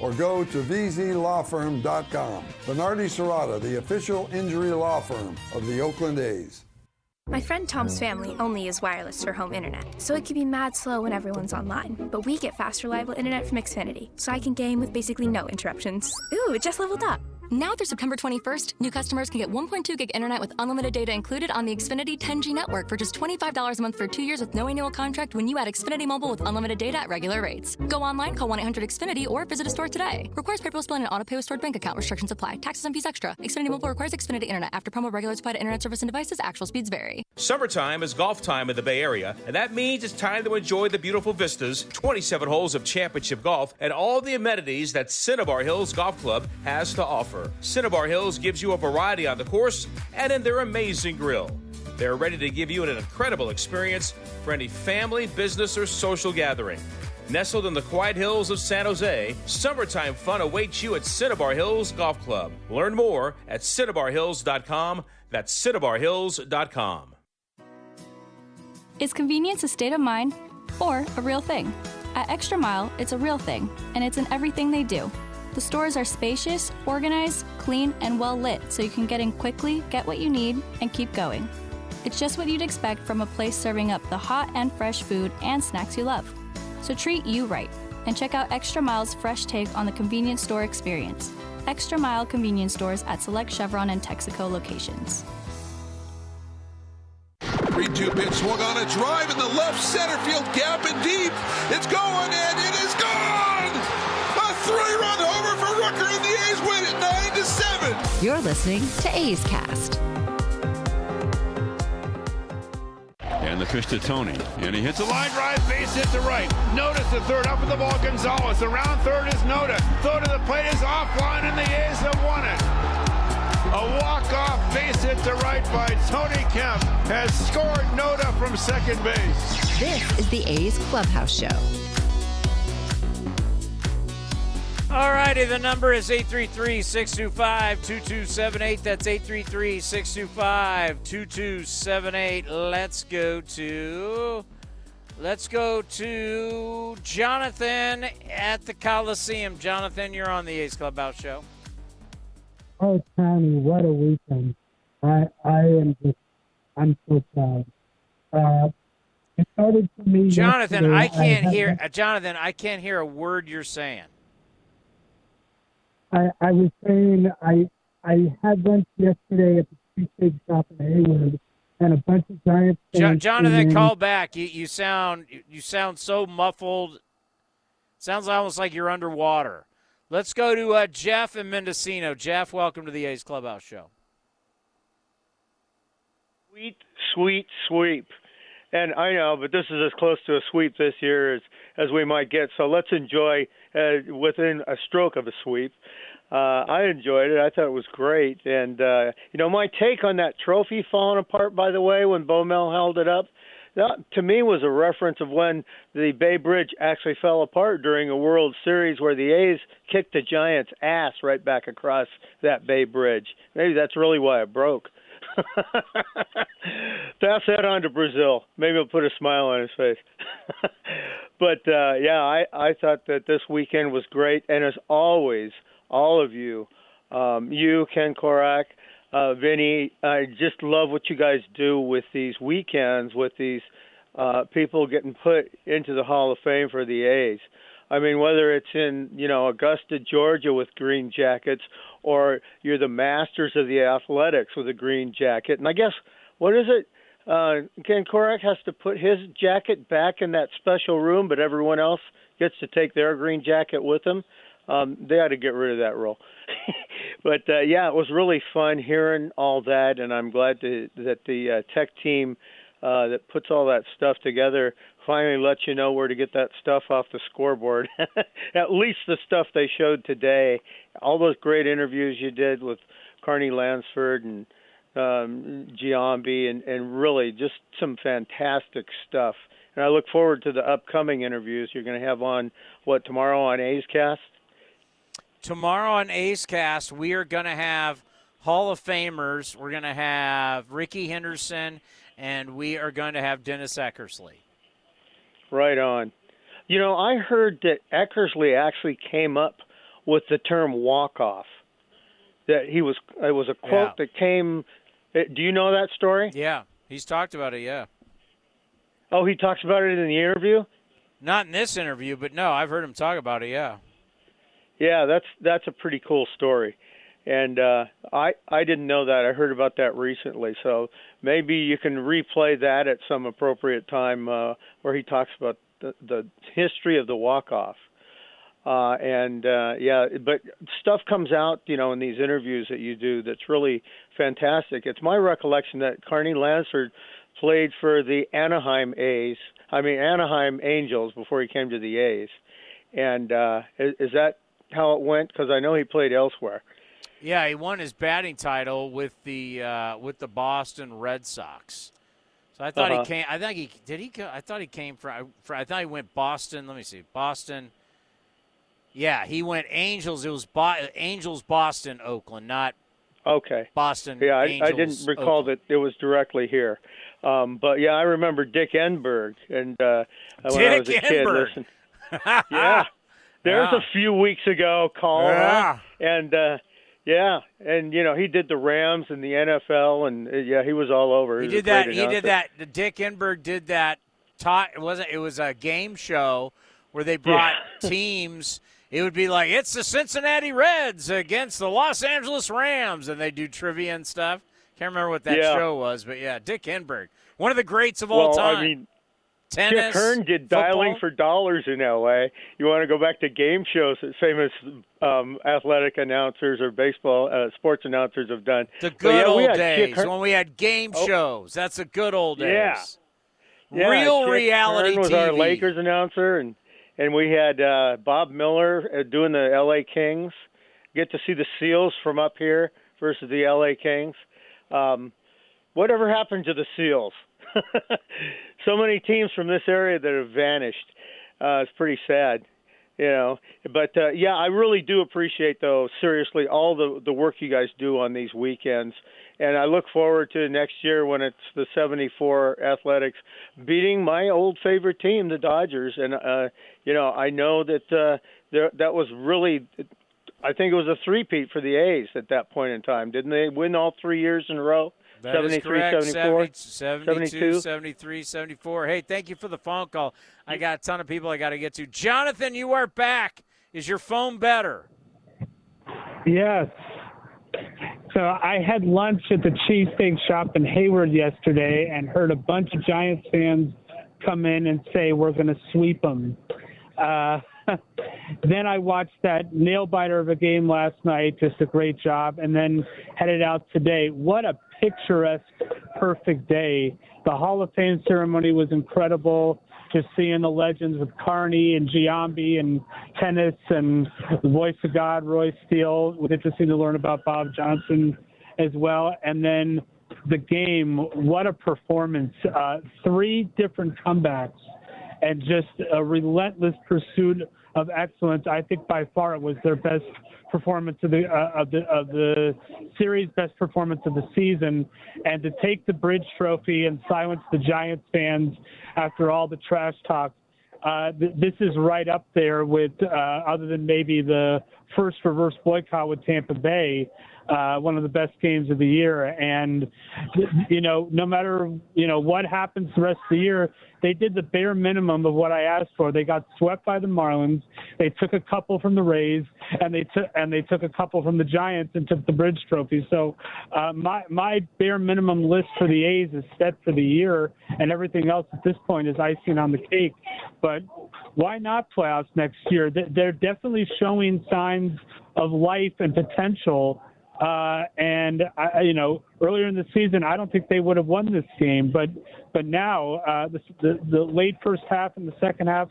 or go to vzlawfirm.com. Venardi Zurada, the official injury law firm of the Oakland A's. My friend Tom's family only use wireless for home internet, so it can be mad slow when everyone's online. But we get fast, reliable internet from Xfinity, so I can game with basically no interruptions. Ooh, it just leveled up. Now through September 21st, new customers can get 1.2 gig internet with unlimited data included on the Xfinity 10G network for just $25 a month for two years with no annual contract when you add Xfinity Mobile with unlimited data at regular rates. Go online, call 1 800 Xfinity, or visit a store today. Requires paperless bill and auto pay with stored bank account. Restrictions apply. Taxes and fees extra. Xfinity Mobile requires Xfinity internet. After promo, regular supplied internet service and devices. Actual speeds vary. Summertime is golf time in the Bay Area, and that means it's time to enjoy the beautiful vistas, 27 holes of championship golf, and all the amenities that Cinnabar Hills Golf Club has to offer. Cinnabar Hills gives you a variety on the course and in their amazing grill. They're ready to give you an incredible experience for any family, business, or social gathering. Nestled in the quiet hills of San Jose, summertime fun awaits you at Cinnabar Hills Golf Club. Learn more at cinnabarhills.com. That's cinnabarhills.com. Is convenience a state of mind or a real thing? At Extra Mile, it's a real thing, and it's in everything they do. The stores are spacious, organized, clean, and well lit so you can get in quickly, get what you need, and keep going. It's just what you'd expect from a place serving up the hot and fresh food and snacks you love. So treat you right and check out Extra Mile's fresh take on the convenience store experience. Extra Mile convenience stores at select Chevron and Texaco locations. 3 2 pitch swung on a drive in the left center field gap and deep. It's going and it is gone! A three run homer for Rooker and the A's win it 9 to 7. You're listening to A's Cast. And the pitch to Tony. And he hits a line drive, base hit to right. Notice the third up with the ball, Gonzalez. Around third is Noda. Throw to the plate is offline, and the A's have won it. A walk-off base hit to right by Tony Kemp has scored Noda from second base. This is the A's Clubhouse Show. All righty, the number is 833-625-2278. That's 833-625-2278. Let's go to Let's go to Jonathan at the Coliseum. Jonathan, you're on the A's Clubhouse show. Oh, Tommy, what a weekend! I I am just I'm so proud. Uh, it started for me. Jonathan, yesterday. I can't had- hear uh, Jonathan, I can't hear a word you're saying. I, I was saying I I had lunch yesterday at the cheesesteak shop in Hayward, and a bunch of Giants Jo- Jonathan, came call back. You, you sound you sound so muffled. Sounds almost like you're underwater. Let's go to uh, Jeff in Mendocino. Jeff, welcome to the A's Clubhouse Show. Sweet, sweet sweep. And I know, but this is as close to a sweep this year as, as we might get. So let's enjoy uh, within a stroke of a sweep. Uh, I enjoyed it. I thought it was great. And, uh, you know, my take on that trophy falling apart, by the way, when Bo Mel held it up, that to me was a reference of when the Bay Bridge actually fell apart during a World Series where the A's kicked the Giants' ass right back across that Bay Bridge. Maybe that's really why it broke. <laughs> Pass that on to Brazil. Maybe he'll put a smile on his face. <laughs> but uh, yeah, I I thought that this weekend was great, and as always, all of you, um, you Ken Korach, uh, Vinny, I just love what you guys do with these weekends, with these uh, people getting put into the Hall of Fame for the A's. I mean, whether it's in you know Augusta, Georgia, with Green Jackets, or you're the Masters of the Athletics with a Green Jacket, and I guess what is it? Uh, Ken Korach has to put his jacket back in that special room, but everyone else gets to take their green jacket with them. Um, they ought to get rid of that rule. <laughs> but uh, yeah, it was really fun hearing all that, and I'm glad to, that the uh, tech team uh, that puts all that stuff together finally let you know where to get that stuff off the scoreboard. <laughs> At least the stuff they showed today, all those great interviews you did with Carney Lansford and um, Giambi, and, and really just some fantastic stuff. And I look forward to the upcoming interviews you're going to have on what tomorrow on A's Cast. Tomorrow on A's Cast, we are going to have Hall of Famers. We're going to have Rickey Henderson, and we are going to have Dennis Eckersley. Right on. You know, I heard that Eckersley actually came up with the term walk off. That he was it was a quote Yeah. that came uh, do you know that story? Yeah, he's talked about it, yeah. Oh, he talks about it in the interview? Not in this interview, but no, I've heard him talk about it, yeah. Yeah, that's that's a pretty cool story. And uh, I I didn't know that. I heard about that recently, so maybe you can replay that at some appropriate time uh, where he talks about the, the history of the walk off. Uh, and uh, yeah, but stuff comes out, you know, in these interviews that you do that's really fantastic. It's my recollection that Carney Lansford played for the Anaheim A's, I mean Anaheim Angels before he came to the A's. And uh, is, is that how it went? Because I know he played elsewhere. Yeah, he won his batting title with the uh, with the Boston Red Sox. So I thought Uh-huh. he came. I think he did. He. I thought he came from. For, I thought he went Boston. Let me see. Boston. Yeah, he went Angels. It was Bo- Angels, Boston, Oakland, not Okay. Boston. Yeah, I, Angels, I didn't recall Oakland. that it was directly here. Um, but yeah, I remember Dick Enberg, and uh, when I was a Dick kid, Enberg. listen. <laughs> yeah, there's Yeah. a few weeks ago call, Yeah. and uh, yeah, and you know he did the Rams and the NFL, and uh, yeah, he was all over. He a did that. He did that. Dick Enberg did that. Taught it wasn't. It was a game show where they brought <laughs> teams. It would be like it's the Cincinnati Reds against the Los Angeles Rams, and they do trivia and stuff. Can't remember what that Yeah. show was, but yeah, Dick Enberg, one of the greats of all well, time. I mean, Tennis, Chick Hearn did dialing for dollars in L.A. You want to go back to game shows that famous um, athletic announcers or baseball uh, sports announcers have done. the good yeah, old days Hearn- when we had game Oh. shows. That's the good old days. Yeah. Yeah, Real Chick reality Hearn was TV. our Lakers announcer, and and we had uh, Bob Miller uh, doing the L.A. Kings. Get to see the Seals from up here versus the L.A. Kings. Um, whatever happened to the Seals? <laughs> so many teams from this area that have vanished. Uh, it's pretty sad, you know. But uh, yeah, I really do appreciate though seriously all the the work you guys do on these weekends, and I look forward to next year when it's the '74 Athletics beating my old favorite team, the Dodgers. And uh, you know, I know that uh, there that was really. I think it was a three-peat for the A's at that point in time. Didn't they win all three years in a row? That is 73, correct. 74, 72, 72. 73, 74. Hey, thank you for the phone call. I got a ton of people I got to get to. Jonathan, you are back. Is your phone better? Yes. So I had lunch at the cheesesteak shop in Hayward yesterday and heard a bunch of Giants fans come in and say we're going to sweep them. Uh, <laughs> then I watched that nail biter of a game last night, just a great job, and then headed out today. What a picturesque, perfect day. The Hall of Fame ceremony was incredible. Just seeing the legends with Carney and Giambi and Tenace and the voice of God, Roy Steele. It was interesting to learn about Bob Johnson as well. And then the game, what a performance. Uh, three different comebacks and just a relentless pursuit of excellence. I think by far it was their best performance of the uh, of the of the series, best performance of the season, and to take the Bridge Trophy and silence the Giants fans after all the trash talk. Uh, th- this is right up there with, uh, other than maybe the first reverse boycott with Tampa Bay, uh, one of the best games of the year. And you know, no matter you know what happens the rest of the year, they did the bare minimum of what I asked for. They got swept by the Marlins. They took a couple from the Rays, and they took and they took a couple from the Giants and took the Bridge Trophy. So uh, my my bare minimum list for the A's is set for the year, and everything else at this point is icing on the cake. But why not playoffs next year? They- They're definitely showing signs of life and potential. Uh, and I, you know, earlier in the season, I don't think they would have won this game, but but now uh, the, the the late first half and the second half,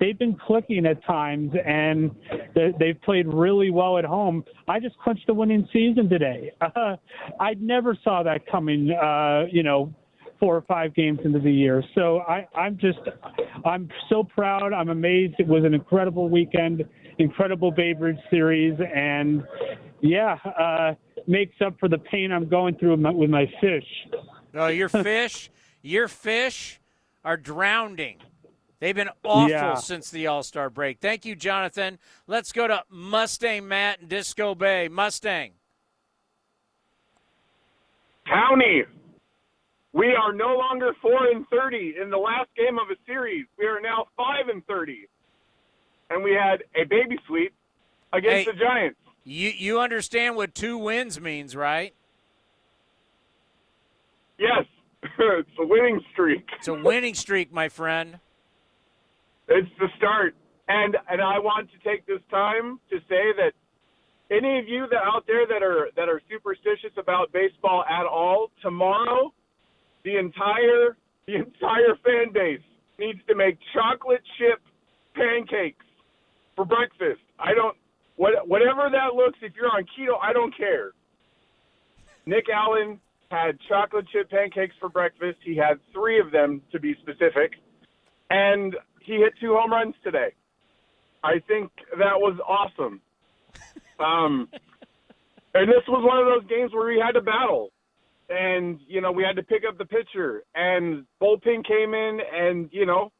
they've been clicking at times, and they, they've played really well at home. I just clinched a winning season today. <laughs> Uh, I never saw that coming. Uh, you know, four or five games into the year. So I, I'm just, I'm so proud. I'm amazed. It was an incredible weekend, incredible Babe Ruth series, and yeah, uh, makes up for the pain I'm going through with my, with my fish. No, your <laughs> fish, your fish are drowning. They've been awful Yeah. since the All Star break. Thank you, Jonathan. Let's go to Mustang Matt in Disco Bay. Mustang. County, we are no longer four and thirty in the last game of a series. We are now five and thirty, and we had a baby sweep against Hey. the Giants. You you understand what two wins means, right? Yes, <laughs> it's a winning streak. It's a winning streak, my friend. It's the start, and and I want to take this time to say that any of you that out there that are that are superstitious about baseball at all, tomorrow, the entire the entire fan base needs to make chocolate chip pancakes for breakfast. I don't what whatever that looks. If you're on keto, I don't care. Nick Allen had chocolate chip pancakes for breakfast. He had three of them to be specific, and he hit two home runs today. I think that was awesome. Um, and this was one of those games where we had to battle, and you know we had to pick up the pitcher, and bullpen came in, and you know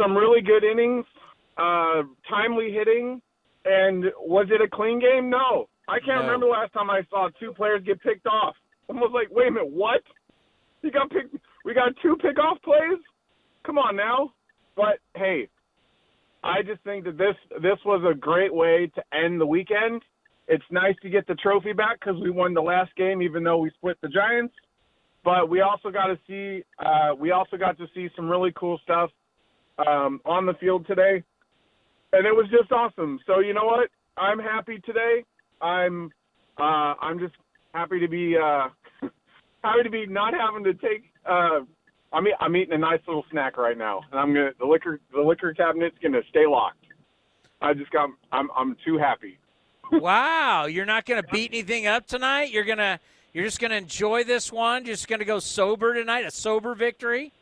some really good innings, uh, timely hitting, and was it a clean game? No, I can't No. remember the last time I saw two players get picked off. I was like, wait a minute, what? You got picked? We got two pickoff plays? Come on now. But hey, I just think that this this was a great way to end the weekend. It's nice to get the trophy back because we won the last game, even though we split the Giants. But we also got to see uh, we also got to see some really cool stuff um, on the field today, and it was just awesome. So you know what? I'm happy today. I'm uh, I'm just happy to be uh, <laughs> happy to be not having to take. Uh, I'm I'm eating a nice little snack right now, and I'm gonna the liquor the liquor cabinet's gonna stay locked. I just got I'm I'm too happy. <laughs> wow, you're not to beat anything up tonight. You're gonna you're just to enjoy this one. You're Just to go sober tonight. A sober victory.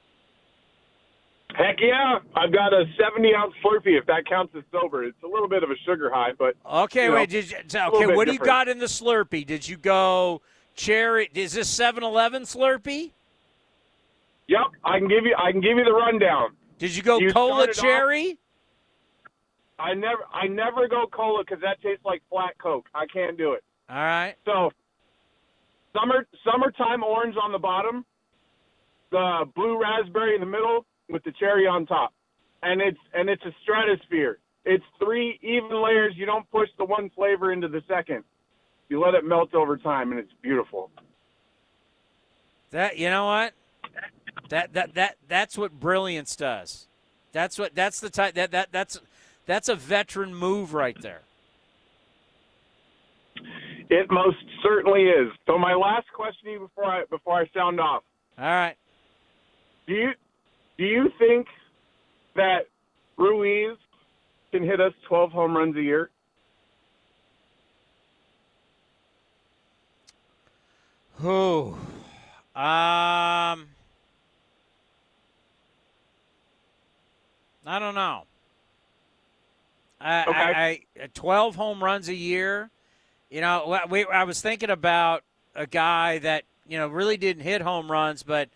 Heck yeah! I've got a 70 ounce Slurpee if that counts as sober. It's a little bit of a sugar high, but Okay, you know, wait. Did you, okay, what do you got in the Slurpee? Did you go cherry? Is this 7-Eleven Slurpee? Yep, I can give you I can give you the rundown. Did you go You cola started off- cherry? I never I never go cola because that tastes like flat Coke. I can't do it. All right. So summer summertime orange on the bottom, the blue raspberry in the middle with the cherry on top, and it's and it's a stratosphere. It's three even layers. You don't push the one flavor into the second. You let it melt over time, and it's beautiful. That you know what? That that that that's what brilliance does. That's what that's the type that that that's that's a veteran move right there. It most certainly is. So my last question to you before I before I sound off. All right. Do you do you think that Ruiz can hit us 12 home runs a year? Who? Um, I don't know. I, I, I, 12 home runs a year. You know, we, I was thinking about a guy that, you know, really didn't hit home runs, but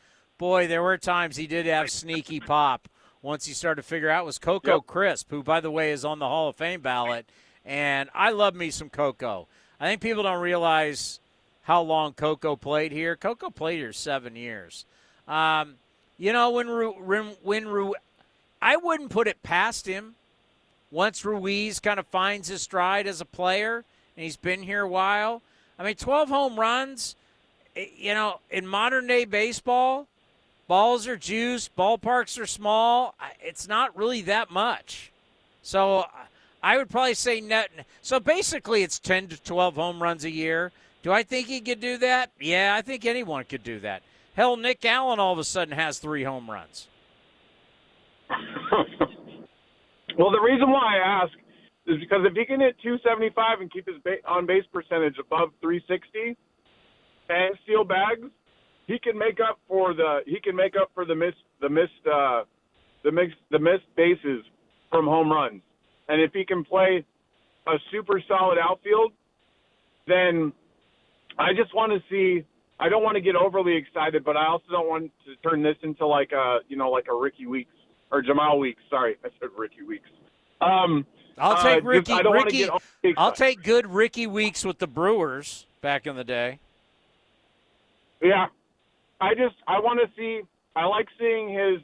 boy, there were times he did have sneaky <laughs> pop once he started to figure out was Coco Crisp, who, by the way, is on the Hall of Fame ballot. And I love me some Coco. I think people don't realize how long Coco played here. Coco played here seven years. Um, you know, when Ru, when, when Ru, I wouldn't put it past him. Once Ruiz kind of finds his stride as a player, and he's been here a while. I mean, 12 home runs. eh, You know, in modern day baseball, balls are juiced, ballparks are small. It's not really that much. So I would probably say net. So basically, it's 10 to 12 home runs a year. Do I think he could do that? Yeah, I think anyone could do that. Hell, Nick Allen all of a sudden has three home runs. <laughs> Well, the reason why I ask is because if he can hit 275 and keep his on base percentage above 360 and steal bags, he can make up for the he can make up for the missed the missed uh, the missed the missed bases from home runs. And if he can play a super solid outfield, then I just want to see. I don't want to get overly excited, but I also don't want to turn this into like a you know like a Rickie Weeks or Jemile Weeks. Sorry, I said Rickie Weeks. Um, I'll uh, take just- Ricky. I don't want to Ricky I'll take good Rickie Weeks with the Brewers back in the day. Yeah, I just I want to see. I like seeing his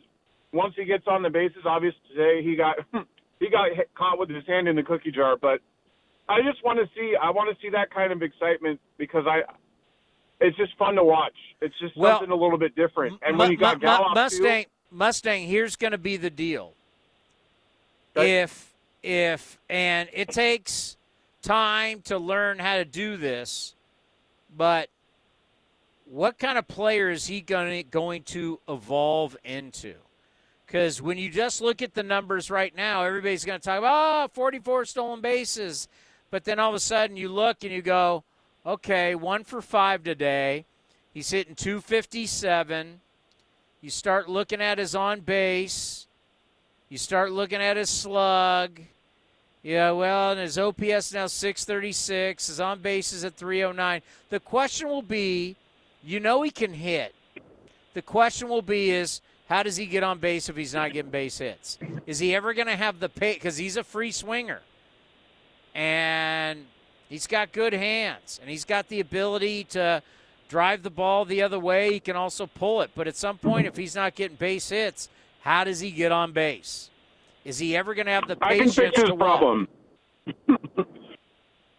once he gets on the bases. Obviously today he got <laughs> he got hit, caught with his hand in the cookie jar, but I just want to see. I want to see that kind of excitement because I. It's just fun to watch. It's just Well, something a little bit different. And when you got Mu- Mu- Gallup Mustang, too, Mustang. Here's going to be the deal. If if and it takes time to learn how to do this, but what kind of player is he going going to evolve into? Because when you just look at the numbers right now, everybody's going to talk about oh, 44 stolen bases, but then all of a sudden you look and you go, okay, one for five today. He's hitting 257. You start looking at his on base. You start looking at his slug. Yeah, well, and his OPS now 636. His on base is at 309. The question will be, you know he can hit. The question will be is how does he get on base if he's not getting base hits? Is he ever going to have the pay? Because he's a free swinger, and he's got good hands, and he's got the ability to drive the ball the other way. He can also pull it. But at some point, if he's not getting base hits, how does he get on base? Is he ever going to have the I can patience fix his problem. <laughs>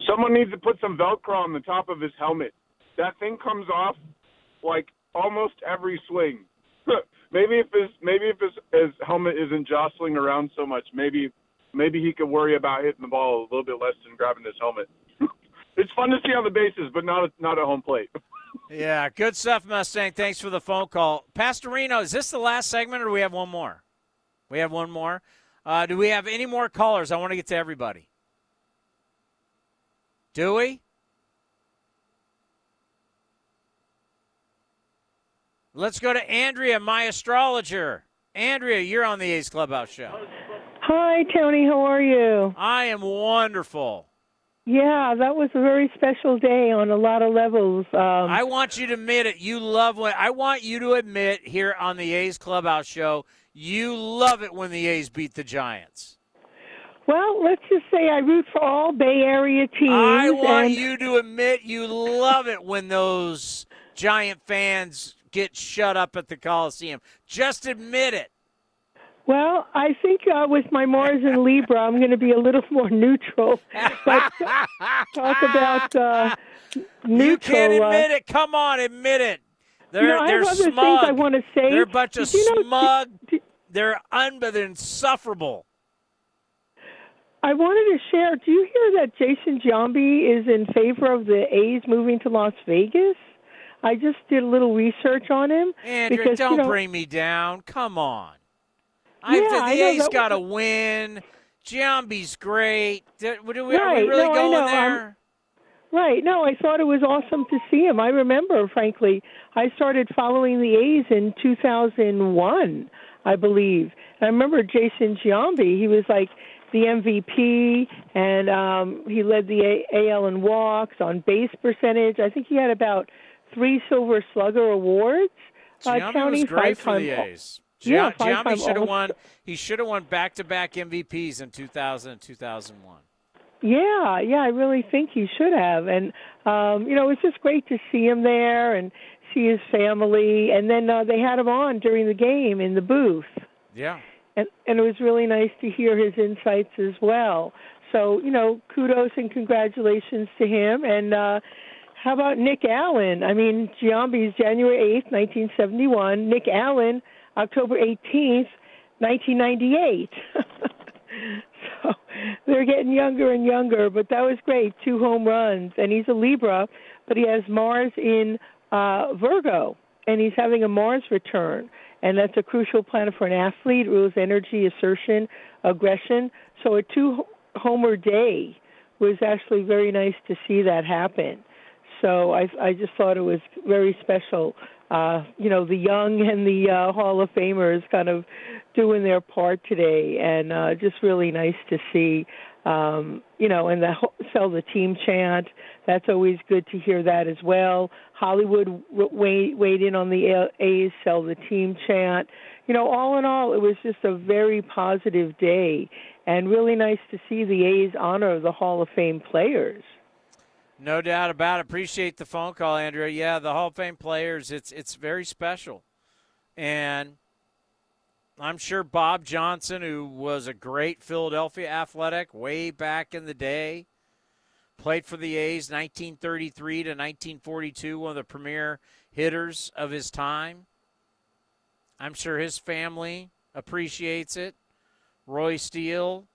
Someone needs to put some Velcro on the top of his helmet. That thing comes off like almost every swing. <laughs> maybe if his maybe if his, his helmet isn't jostling around so much, maybe maybe he could worry about hitting the ball a little bit less than grabbing his helmet. <laughs> it's fun to see on the bases, but not not at home plate. <laughs> Yeah, good stuff, Mustang. Thanks for the phone call. Pastorino, is this the last segment or do we have one more? We have one more. Uh, do we have any more callers? I want to get to everybody. Do we? Let's go to Andrea, my astrologer. Andrea, you're on the A's Clubhouse show. Hi, Tony. How are you? I am wonderful. Yeah, that was a very special day on a lot of levels. Um, I want you to admit it. You love when I want you to admit here on the A's Clubhouse show, you love it when the A's beat the Giants. well, let's just say I root for all Bay Area teams. I want and, you to admit you love it when those Giant fans get shut up at the Coliseum. Just admit it. Well, I think uh, with my Mars and Libra, I'm going to be a little more neutral. But <laughs> talk about uh, neutral. You can't uh, admit it. Come on, admit it. They're You know, they're have other things smug. I wanna say. They're a bunch of you know- smug. they're un- they're insufferable. I wanted to share. Do you hear that Jason Giambi is in favor of the A's moving to Las Vegas? I just did a little research on him. Andrew, because, don't you know, bring me down. Come on. I, Yeah, the I know, A's got to was- win. Giambi's great. We, are Right, we really no, I going there? I'm- Right. No, I thought it was awesome to see him. I remember, frankly, I started following the A's in 2001, I believe. And I remember Jason Giambi. He was like the MVP, and um, he led the A- AL in walks, on base percentage. I think he had about three Silver Slugger awards. Uh, Giambi counting was great for the A's. Yeah, Gia- Giambi should have won. He should have won back-to-back MVPs in 2000 and 2001. Yeah, yeah, I really think he should have. And um, you know, it's just great to see him there and see his family. And then uh, they had him on during the game in the booth. Yeah. And and it was really nice to hear his insights as well. So, you know, kudos and congratulations to him and uh how about Nick Allen? I mean, Giambi's January 8th, 1971. Nick Allen, October 18th, 1998. <laughs> so they're getting younger and younger, but that was great. Two home runs, and he's a Libra, but he has Mars in uh, Virgo, and he's having a Mars return, and that's a crucial planet for an athlete. It rules energy, assertion, aggression. So a two-homer day was actually very nice to see that happen. So I, I just thought it was very special. Uh, you know, the young and the uh, Hall of Famers kind of doing their part today, and uh, just really nice to see. Um, you know, and the sell the team chant. That's always good to hear that as well. Hollywood weighed, weighed in on the A's sell the team chant. You know, all in all, it was just a very positive day, and really nice to see the A's honor the Hall of Fame players. No doubt about it. Appreciate the phone call, Andrea. Yeah, the Hall of Fame players, it's it's very special. And I'm sure Bob Johnson, who was a great Philadelphia athletic way back in the day, Played for the A's 1933 to 1942, one of the premier hitters of his time. I'm sure his family appreciates it. Roy Steele,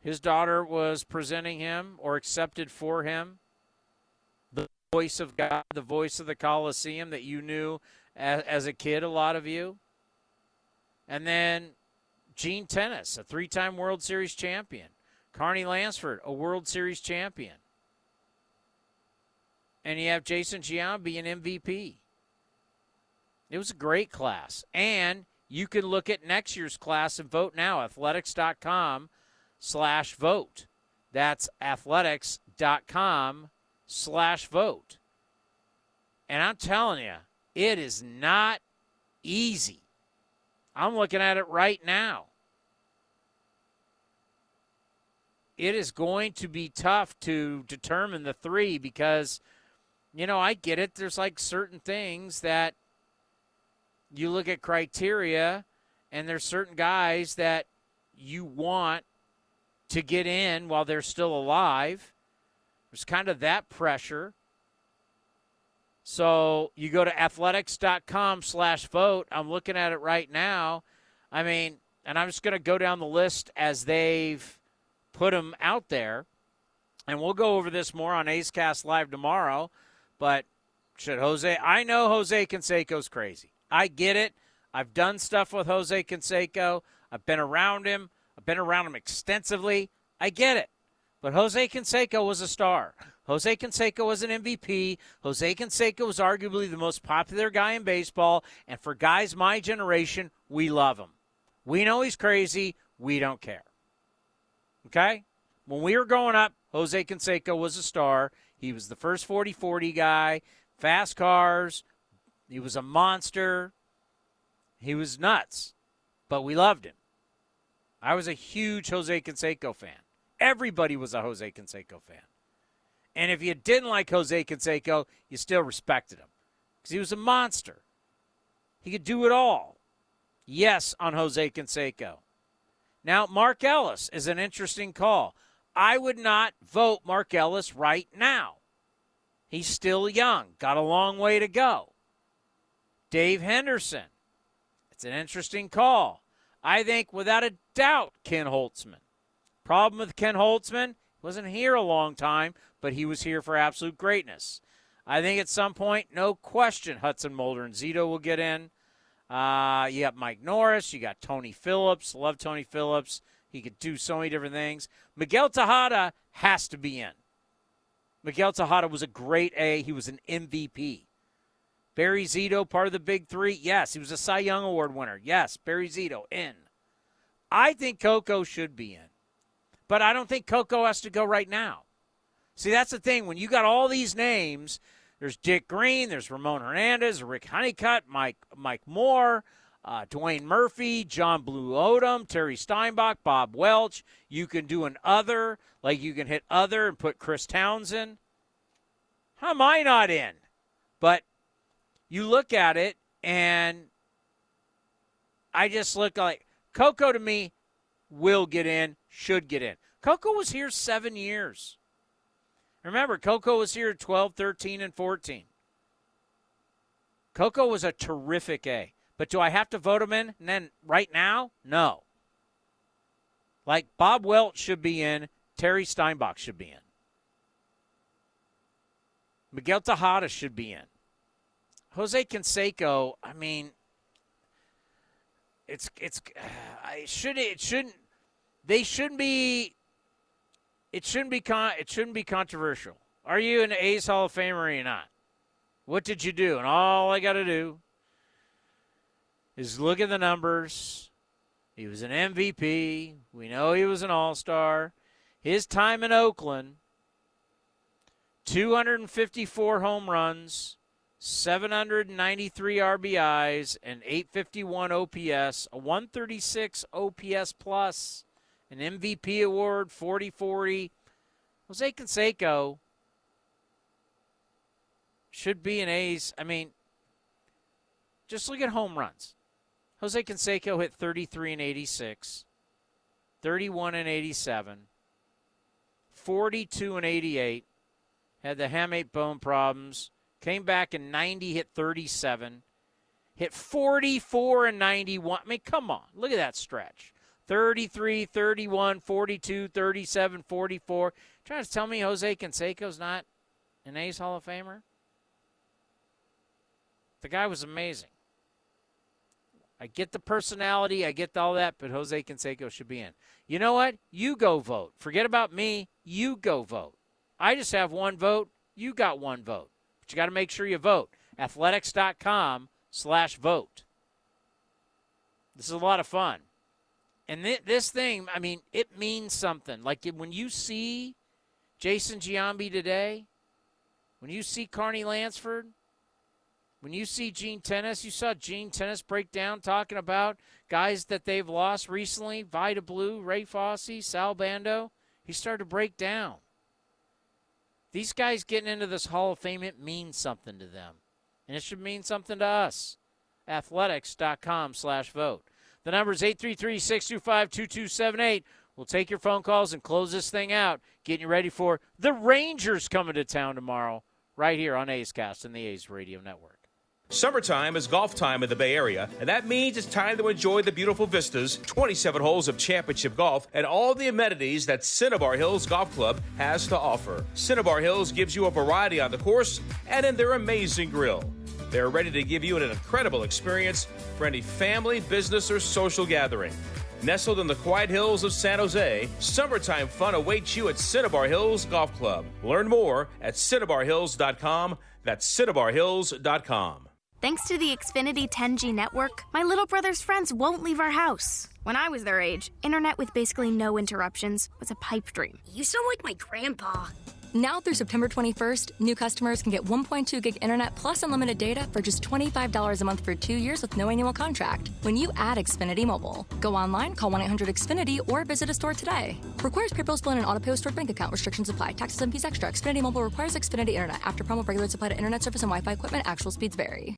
his daughter was presenting him or accepted for him. Voice of God, the voice of the Coliseum that you knew as, as a kid, a lot of you. And then Gene Tenace, a three time World Series champion. Carney Lansford, a World Series champion. And you have Jason Giambi, an MVP. It was a great class. And you can look at next year's class and vote now. Athletics.com slash vote. That's athletics.com slash vote. And I'm telling you, it is not easy. I'm looking at it right now. It is going to be tough to determine the three because, you know, I get it. There's like certain things that you look at criteria, and there's certain guys that you want to get in while they're still alive. There's kind of that pressure. So you go to athletics.com slash vote. I'm looking at it right now. I mean, and I'm just going to go down the list as they've put them out there. And we'll go over this more on A's Cast Live tomorrow. But should Jose, I know Jose Canseco's crazy. I get it. I've done stuff with Jose Canseco. I've been around him. I've been around him extensively. I get it. But Jose Canseco was a star. Jose Canseco was an MVP. Jose Canseco was arguably the most popular guy in baseball. And for guys my generation, we love him. We know he's crazy. We don't care. Okay? When we were growing up, Jose Canseco was a star. He was the first 40 40 guy, fast cars, he was a monster. He was nuts, but we loved him. I was a huge Jose Canseco fan. Everybody was a Jose Canseco fan. And if you didn't like Jose Canseco, you still respected him because he was a monster. He could do it all. Yes, on Jose Canseco. Now, Mark Ellis is an interesting call. I would not vote Mark Ellis right now. He's still young, got a long way to go. Dave Henderson. It's an interesting call. I think without a doubt Ken Holtzman. Problem with Ken Holtzman, wasn't here a long time, but he was here for absolute greatness. I think at some point, no question, Hudson Mulder and Zito will get in. Uh, you got Mike Norris. You got Tony Phillips. Love Tony Phillips. He could do so many different things. Miguel Tejada has to be in. Miguel Tejada was a great A. He was an MVP. Barry Zito, part of the big three? Yes. He was a Cy Young Award winner. Yes. Barry Zito, in. I think Coco should be in. But I don't think Coco has to go right now. See, that's the thing. When you got all these names, there's Dick Green, there's Ramon Hernandez, Rick Honeycutt, Mike Mike Moore, uh, Dwayne Murphy, John Blue Odom, Terry Steinbach, Bob Welch. You can do an other, like you can hit other and put Chris Townsend. How am I not in? But you look at it and I just look like Coco to me will get in, should get in. Coco was here seven years. Remember, Coco was here 12, 13, and 14. Coco was a terrific A. But do I have to vote him in and then right now? No. Like Bob Welch should be in, Terry Steinbach should be in. Miguel Tejada should be in. Jose Canseco, I mean, it's it's <sighs> I should it shouldn't they shouldn't be it shouldn't be con, it shouldn't be controversial. Are you an A's Hall of Famer or not? What did you do? And all I got to do is look at the numbers. He was an MVP. We know he was an All Star. His time in Oakland 254 home runs, 793 RBIs, and 851 OPS, a 136 OPS plus, an MVP award, 40 40. Jose Canseco should be an A's. I mean, just look at home runs. Jose Canseco hit 33 and 86, 31 and 87, 42 and 88, had the hamate bone problems. Came back in 90, hit 37, hit 44 and 91. I mean, come on, look at that stretch. 33, 31, 42, 37, 44. Trying to tell me Jose Canseco's not an A's Hall of Famer? The guy was amazing. I get the personality, I get all that, but Jose Canseco should be in. You know what? You go vote. Forget about me. You go vote. I just have one vote. You got one vote. But you got to make sure you vote. Athletics.com slash vote. This is a lot of fun. And th- this thing, I mean, it means something. Like when you see Jason Giambi today, when you see Carney Lansford, when you see Gene Tenace, you saw Gene Tenace break down talking about guys that they've lost recently Vida Blue, Ray Fosse, Sal Bando. He started to break down. These guys getting into this Hall of Fame, it means something to them. And it should mean something to us. Athletics.com slash vote. The number is 833 625 2278. We'll take your phone calls and close this thing out, getting you ready for the Rangers coming to town tomorrow, right here on A's Cast and the A's Radio Network. Summertime is golf time in the Bay Area, and that means it's time to enjoy the beautiful vistas, 27 holes of championship golf, and all the amenities that Cinnabar Hills Golf Club has to offer. Cinnabar Hills gives you a variety on the course and in their amazing grill. They're ready to give you an incredible experience for any family, business, or social gathering. Nestled in the quiet hills of San Jose, summertime fun awaits you at Cinnabar Hills Golf Club. Learn more at cinnabarhills.com. That's cinnabarhills.com. Thanks to the Xfinity 10G network, my little brother's friends won't leave our house. When I was their age, internet with basically no interruptions was a pipe dream. You sound like my grandpa. Now through September 21st, new customers can get 1.2 gig internet plus unlimited data for just $25 a month for two years with no annual contract when you add Xfinity Mobile. Go online, call 1 800 Xfinity, or visit a store today. Requires PayPal split and auto pay stored bank account. Restrictions apply. Taxes and fees extra. Xfinity Mobile requires Xfinity Internet. After promo, regular supply to internet service and Wi Fi equipment, actual speeds vary.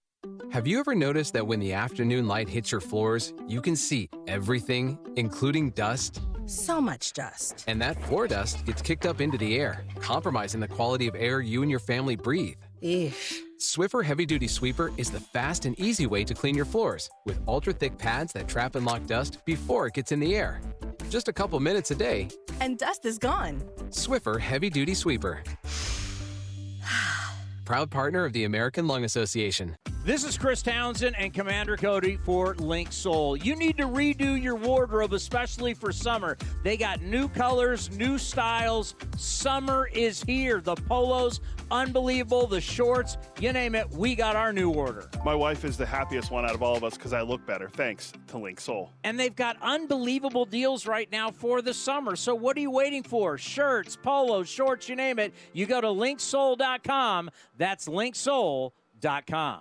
Have you ever noticed that when the afternoon light hits your floors, you can see everything, including dust? So much dust. And that floor dust gets kicked up into the air, compromising the quality of air you and your family breathe. Eesh. Swiffer Heavy Duty Sweeper is the fast and easy way to clean your floors with ultra thick pads that trap and lock dust before it gets in the air. Just a couple minutes a day. And dust is gone. Swiffer Heavy Duty Sweeper. <sighs> <sighs> Proud partner of the American Lung Association. This is Chris Townsend and Commander Cody for Link Soul. You need to redo your wardrobe, especially for summer. They got new colors, new styles. Summer is here. The polos, unbelievable. The shorts, you name it, we got our new order. My wife is the happiest one out of all of us because I look better, thanks to Link Soul. And they've got unbelievable deals right now for the summer. So what are you waiting for? Shirts, polos, shorts, you name it. You go to linksoul.com. That's linksoul.com.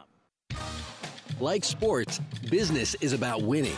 Like sports, business is about winning.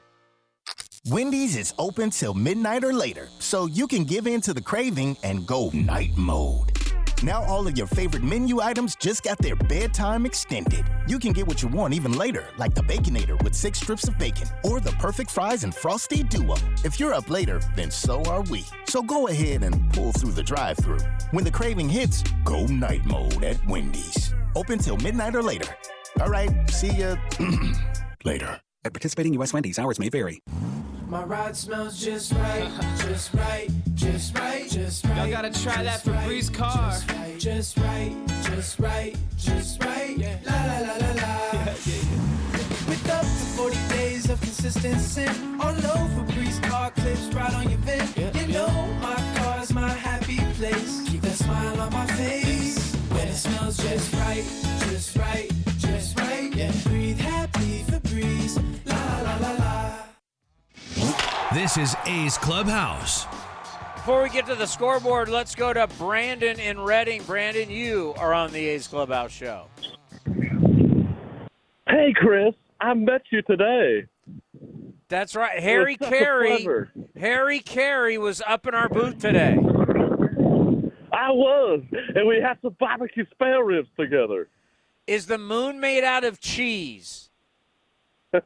Wendy's is open till midnight or later, so you can give in to the craving and go night mode. Now all of your favorite menu items just got their bedtime extended. You can get what you want even later, like the Baconator with six strips of bacon, or the perfect fries and frosty duo. If you're up later, then so are we. So go ahead and pull through the drive-through. When the craving hits, go night mode at Wendy's. Open till midnight or later. All right, see ya <clears throat> later. At participating U.S. Wendy's, hours may vary. My ride smells just right, just right, just right, just right. Y'all gotta try that Febreze car. Just right, just right, just right, just right. Yeah. La la la la la. <laughs> Yeah, yeah, yeah. With up to 40 days of consistent scent on low Febreze car clips right on your vent. You know my car's my happy place. Keep that smile on my face when it smells just right, just right, just right. Yeah. This is A's Clubhouse. Before we get to the scoreboard, let's go to Brandon in Reading. Brandon, you are on the A's Clubhouse show. Hey, Chris, I met you today. That's right. Harry such Carey. pleasure. Harry Carey was up in our booth today. I was, and we had some barbecue spare ribs together. Is the moon made out of cheese? <laughs>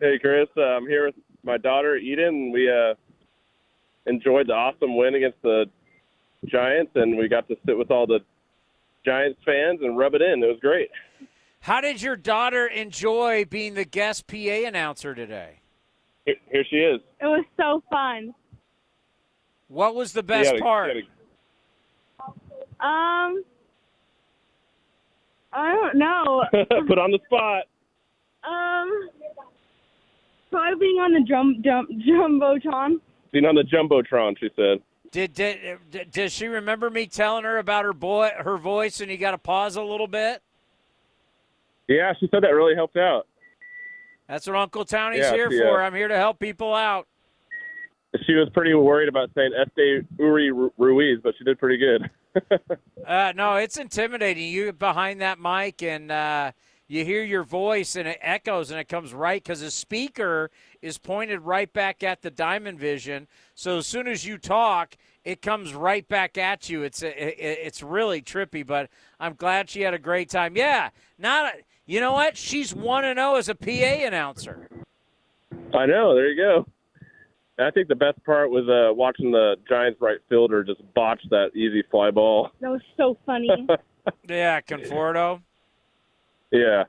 Hey, Chris, I'm here with my daughter Eden. We uh, enjoyed the awesome win against the Giants, and we got to sit with all the Giants fans and rub it in. It was great. How did your daughter enjoy being the guest PA announcer today? Here, here she is. It was so fun. What was the best You gotta- part? you Um, I don't know. gotta- <laughs> Put on the spot. um, probably being on the drum jump jumbotron. Being on the jumbotron, she said. Did, did, did does she remember me telling her about her boy her voice and you got to pause a little bit? Yeah, she said that really helped out. That's what Uncle Tony's Yeah, here she, for. uh, I'm here to help people out. She was pretty worried about saying Este Uri Ruiz, but she did pretty good. <laughs> Uh, no, it's intimidating. You behind that mic and uh, you hear your voice and it echoes and it comes right because the speaker is pointed right back at the Diamond Vision. So as soon as you talk, it comes right back at you. It's it, it's really trippy, but I'm glad she had a great time. Yeah, not a, you know what? She's one and zero as a PA announcer. I know. There you go. And I think the best part was uh, watching the Giants right fielder just botch that easy fly ball. That was so funny. <laughs> Yeah, Conforto. Yeah.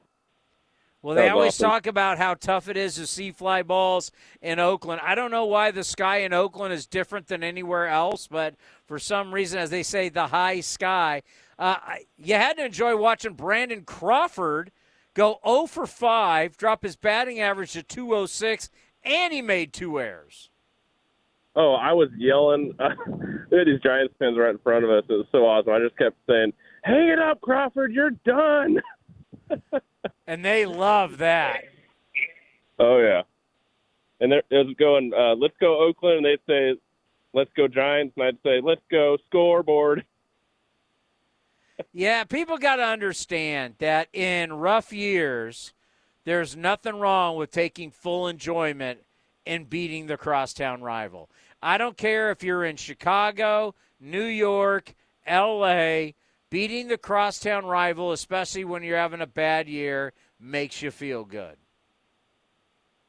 Well, they always awesome. talk about how tough it is to see fly balls in Oakland. I don't know why the sky in Oakland is different than anywhere else, but for some reason, as they say, the high sky. Uh, you had to enjoy watching Brandon Crawford go 0 for 5, drop his batting average to 206, and he made two errors. Oh, I was yelling. <laughs> we had these Giants fans right in front of us. It was so awesome. I just kept saying, "Hang it up, Crawford! You're done." <laughs> And they love that. Oh yeah. And it was going, uh, "Let's go Oakland," and they'd say, "Let's go Giants," and I'd say, "Let's go scoreboard." <laughs> Yeah, people got to understand that in rough years, there's nothing wrong with taking full enjoyment in beating the crosstown rival. I don't care if you're in Chicago, New York, LA, beating the crosstown rival, especially when you're having a bad year, makes you feel good.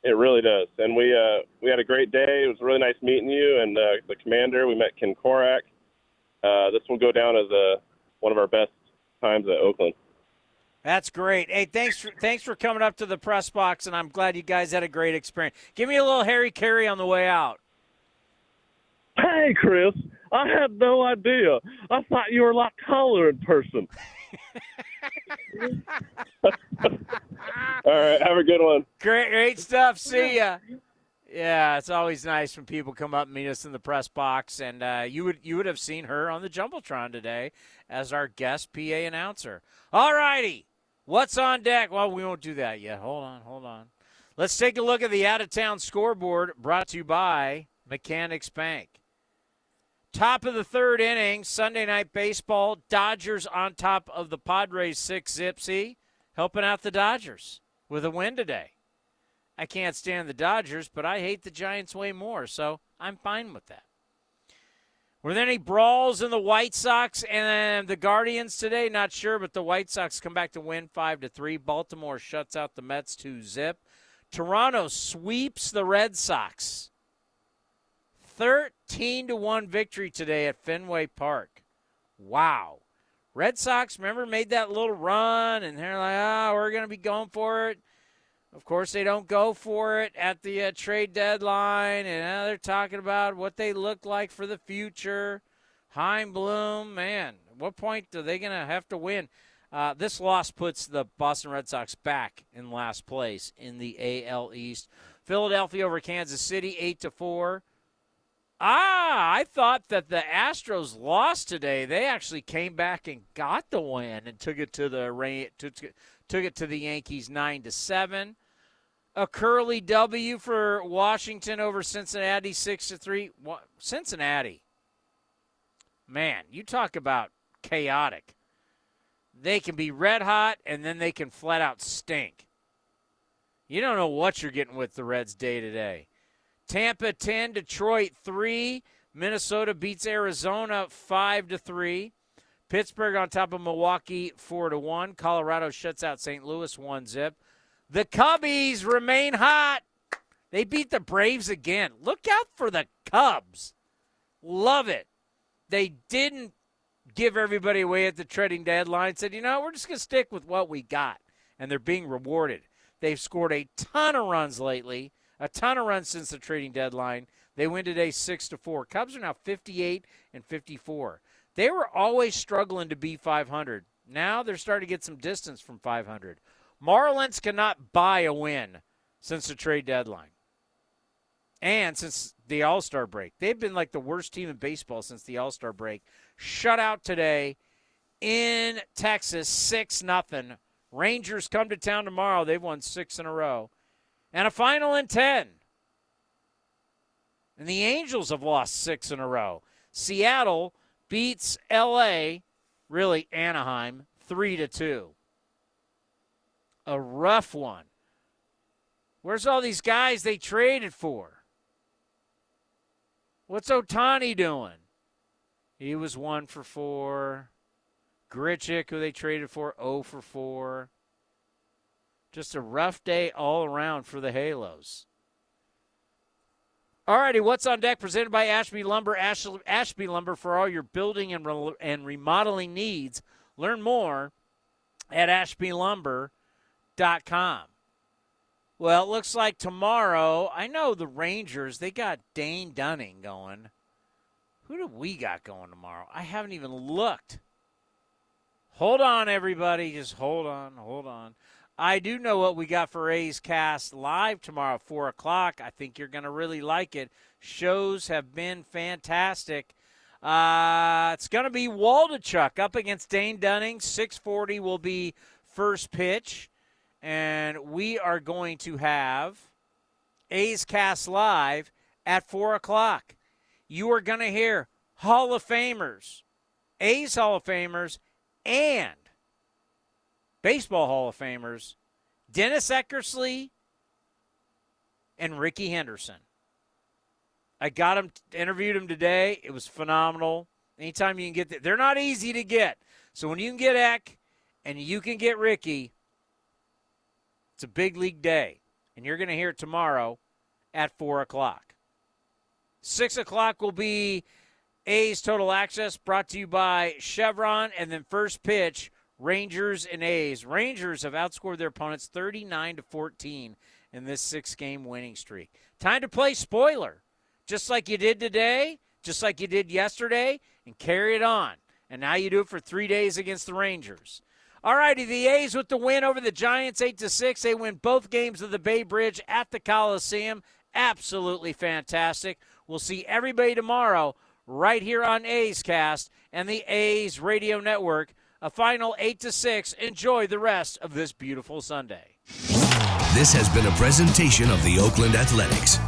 It really does. And we uh, we had a great day. It was really nice meeting you and uh, the commander. We met Ken Korach. Uh, this will go down as uh, one of our best times at Oakland. That's great. Hey, thanks for thanks for coming up to the press box, and I'm glad you guys had a great experience. Give me a little Harry Carey on the way out. Hey, Chris, I had no idea. I thought you were a lot taller in person. All right, have a good one. Great, great stuff. See ya. Yeah, it's always nice when people come up and meet us in the press box, and uh, you would you would have seen her on the jumbotron today as our guest PA announcer. All righty, what's on deck? Well, we won't do that yet. Hold on, hold on. Let's take a look at the out of town scoreboard brought to you by Mechanics Bank. Top of the third inning, Sunday night baseball. Dodgers on top of the Padres six zipsy, helping out the Dodgers with a win today. I can't stand the Dodgers, but I hate the Giants way more, so I'm fine with that. Were there any brawls in the White Sox and the Guardians today? Not sure, but the White Sox come back to win five to three. Baltimore shuts out the Mets two zip. Toronto sweeps the Red Sox. 13 to 1 victory today at Fenway Park. Wow. Red Sox, remember, made that little run, and they're like, oh, we're going to be going for it. Of course, they don't go for it at the uh, trade deadline, and now they're talking about what they look like for the future. Chaim Bloom, man, at what point are they going to have to win? Uh, this loss puts the Boston Red Sox back in last place in the AL East. Philadelphia over Kansas City, eight to four. Ah, I thought that the Astros lost today. They actually came back and got the win and took it to the took, it to the Yankees nine to seven. A curly W for Washington over Cincinnati six to three. Cincinnati, man, you talk about chaotic. They can be red hot and then they can flat out stink. You don't know what you're getting with the Reds day to day. Tampa 10, Detroit 3. Minnesota beats Arizona 5 to 3. Pittsburgh on top of Milwaukee 4 to 1. Colorado shuts out St. Louis 1 zip. The Cubbies remain hot. They beat the Braves again. Look out for the Cubs. Love it. They didn't give everybody away at the trading deadline. Said, you know, we're just going to stick with what we got. And they're being rewarded. They've scored a ton of runs lately a ton of runs since the trading deadline. They win today six to four. Cubs are now 58 and 54. They were always struggling to be 500. Now they're starting to get some distance from 500. Marlins cannot buy a win since the trade deadline. And since the All Star break, they've been like the worst team in baseball since the All Star break. Shut out today in Texas, six nothing. Rangers come to town tomorrow. They've won six in a row and a final in 10. And the Angels have lost six in a row. Seattle beats LA, really Anaheim, 3 to 2. A rough one. Where's all these guys they traded for? What's Ohtani doing? He was 1 for 4. Grichuk, who they traded for, 0 for 4. Just a rough day all around for the Halos. All righty, what's on deck? Presented by Ashby Lumber. Ash- Ashby Lumber for all your building and, re- and remodeling needs. Learn more at ashbylumber.com. Well, it looks like tomorrow, I know the Rangers, they got Dane Dunning going. Who do we got going tomorrow? I haven't even looked. Hold on, everybody. Just hold on, hold on. I do know what we got for A's Cast live tomorrow, 4 o'clock. I think you're going to really like it. Shows have been fantastic. Uh, it's going to be Waldichuk up against Dane Dunning. 640 will be first pitch. And we are going to have A's Cast live at 4 o'clock. You are going to hear Hall of Famers, A's Hall of Famers, and Baseball Hall of Famers Dennis Eckersley and Rickey Henderson. I got him, interviewed him today. It was phenomenal. Anytime you can get that, they're not easy to get. So when you can get Eck and you can get Rickey, it's a big league day. And you're going to hear it tomorrow at 4 o'clock. 6 o'clock will be A's Total Access brought to you by Chevron. And then first pitch Rangers and A's. Rangers have outscored their opponents 39 to 14 in this six-game winning streak. Time to play spoiler, just like you did today, just like you did yesterday, and carry it on. And now you do it for three days against the Rangers. All righty, the A's with the win over the Giants, eight to six. They win both games of the Bay Bridge at the Coliseum. absolutely fantastic. We'll see everybody tomorrow right here on A's Cast and the A's Radio Network. A final 8 to 6. Enjoy the rest of this beautiful Sunday. This has been a presentation of the Oakland Athletics.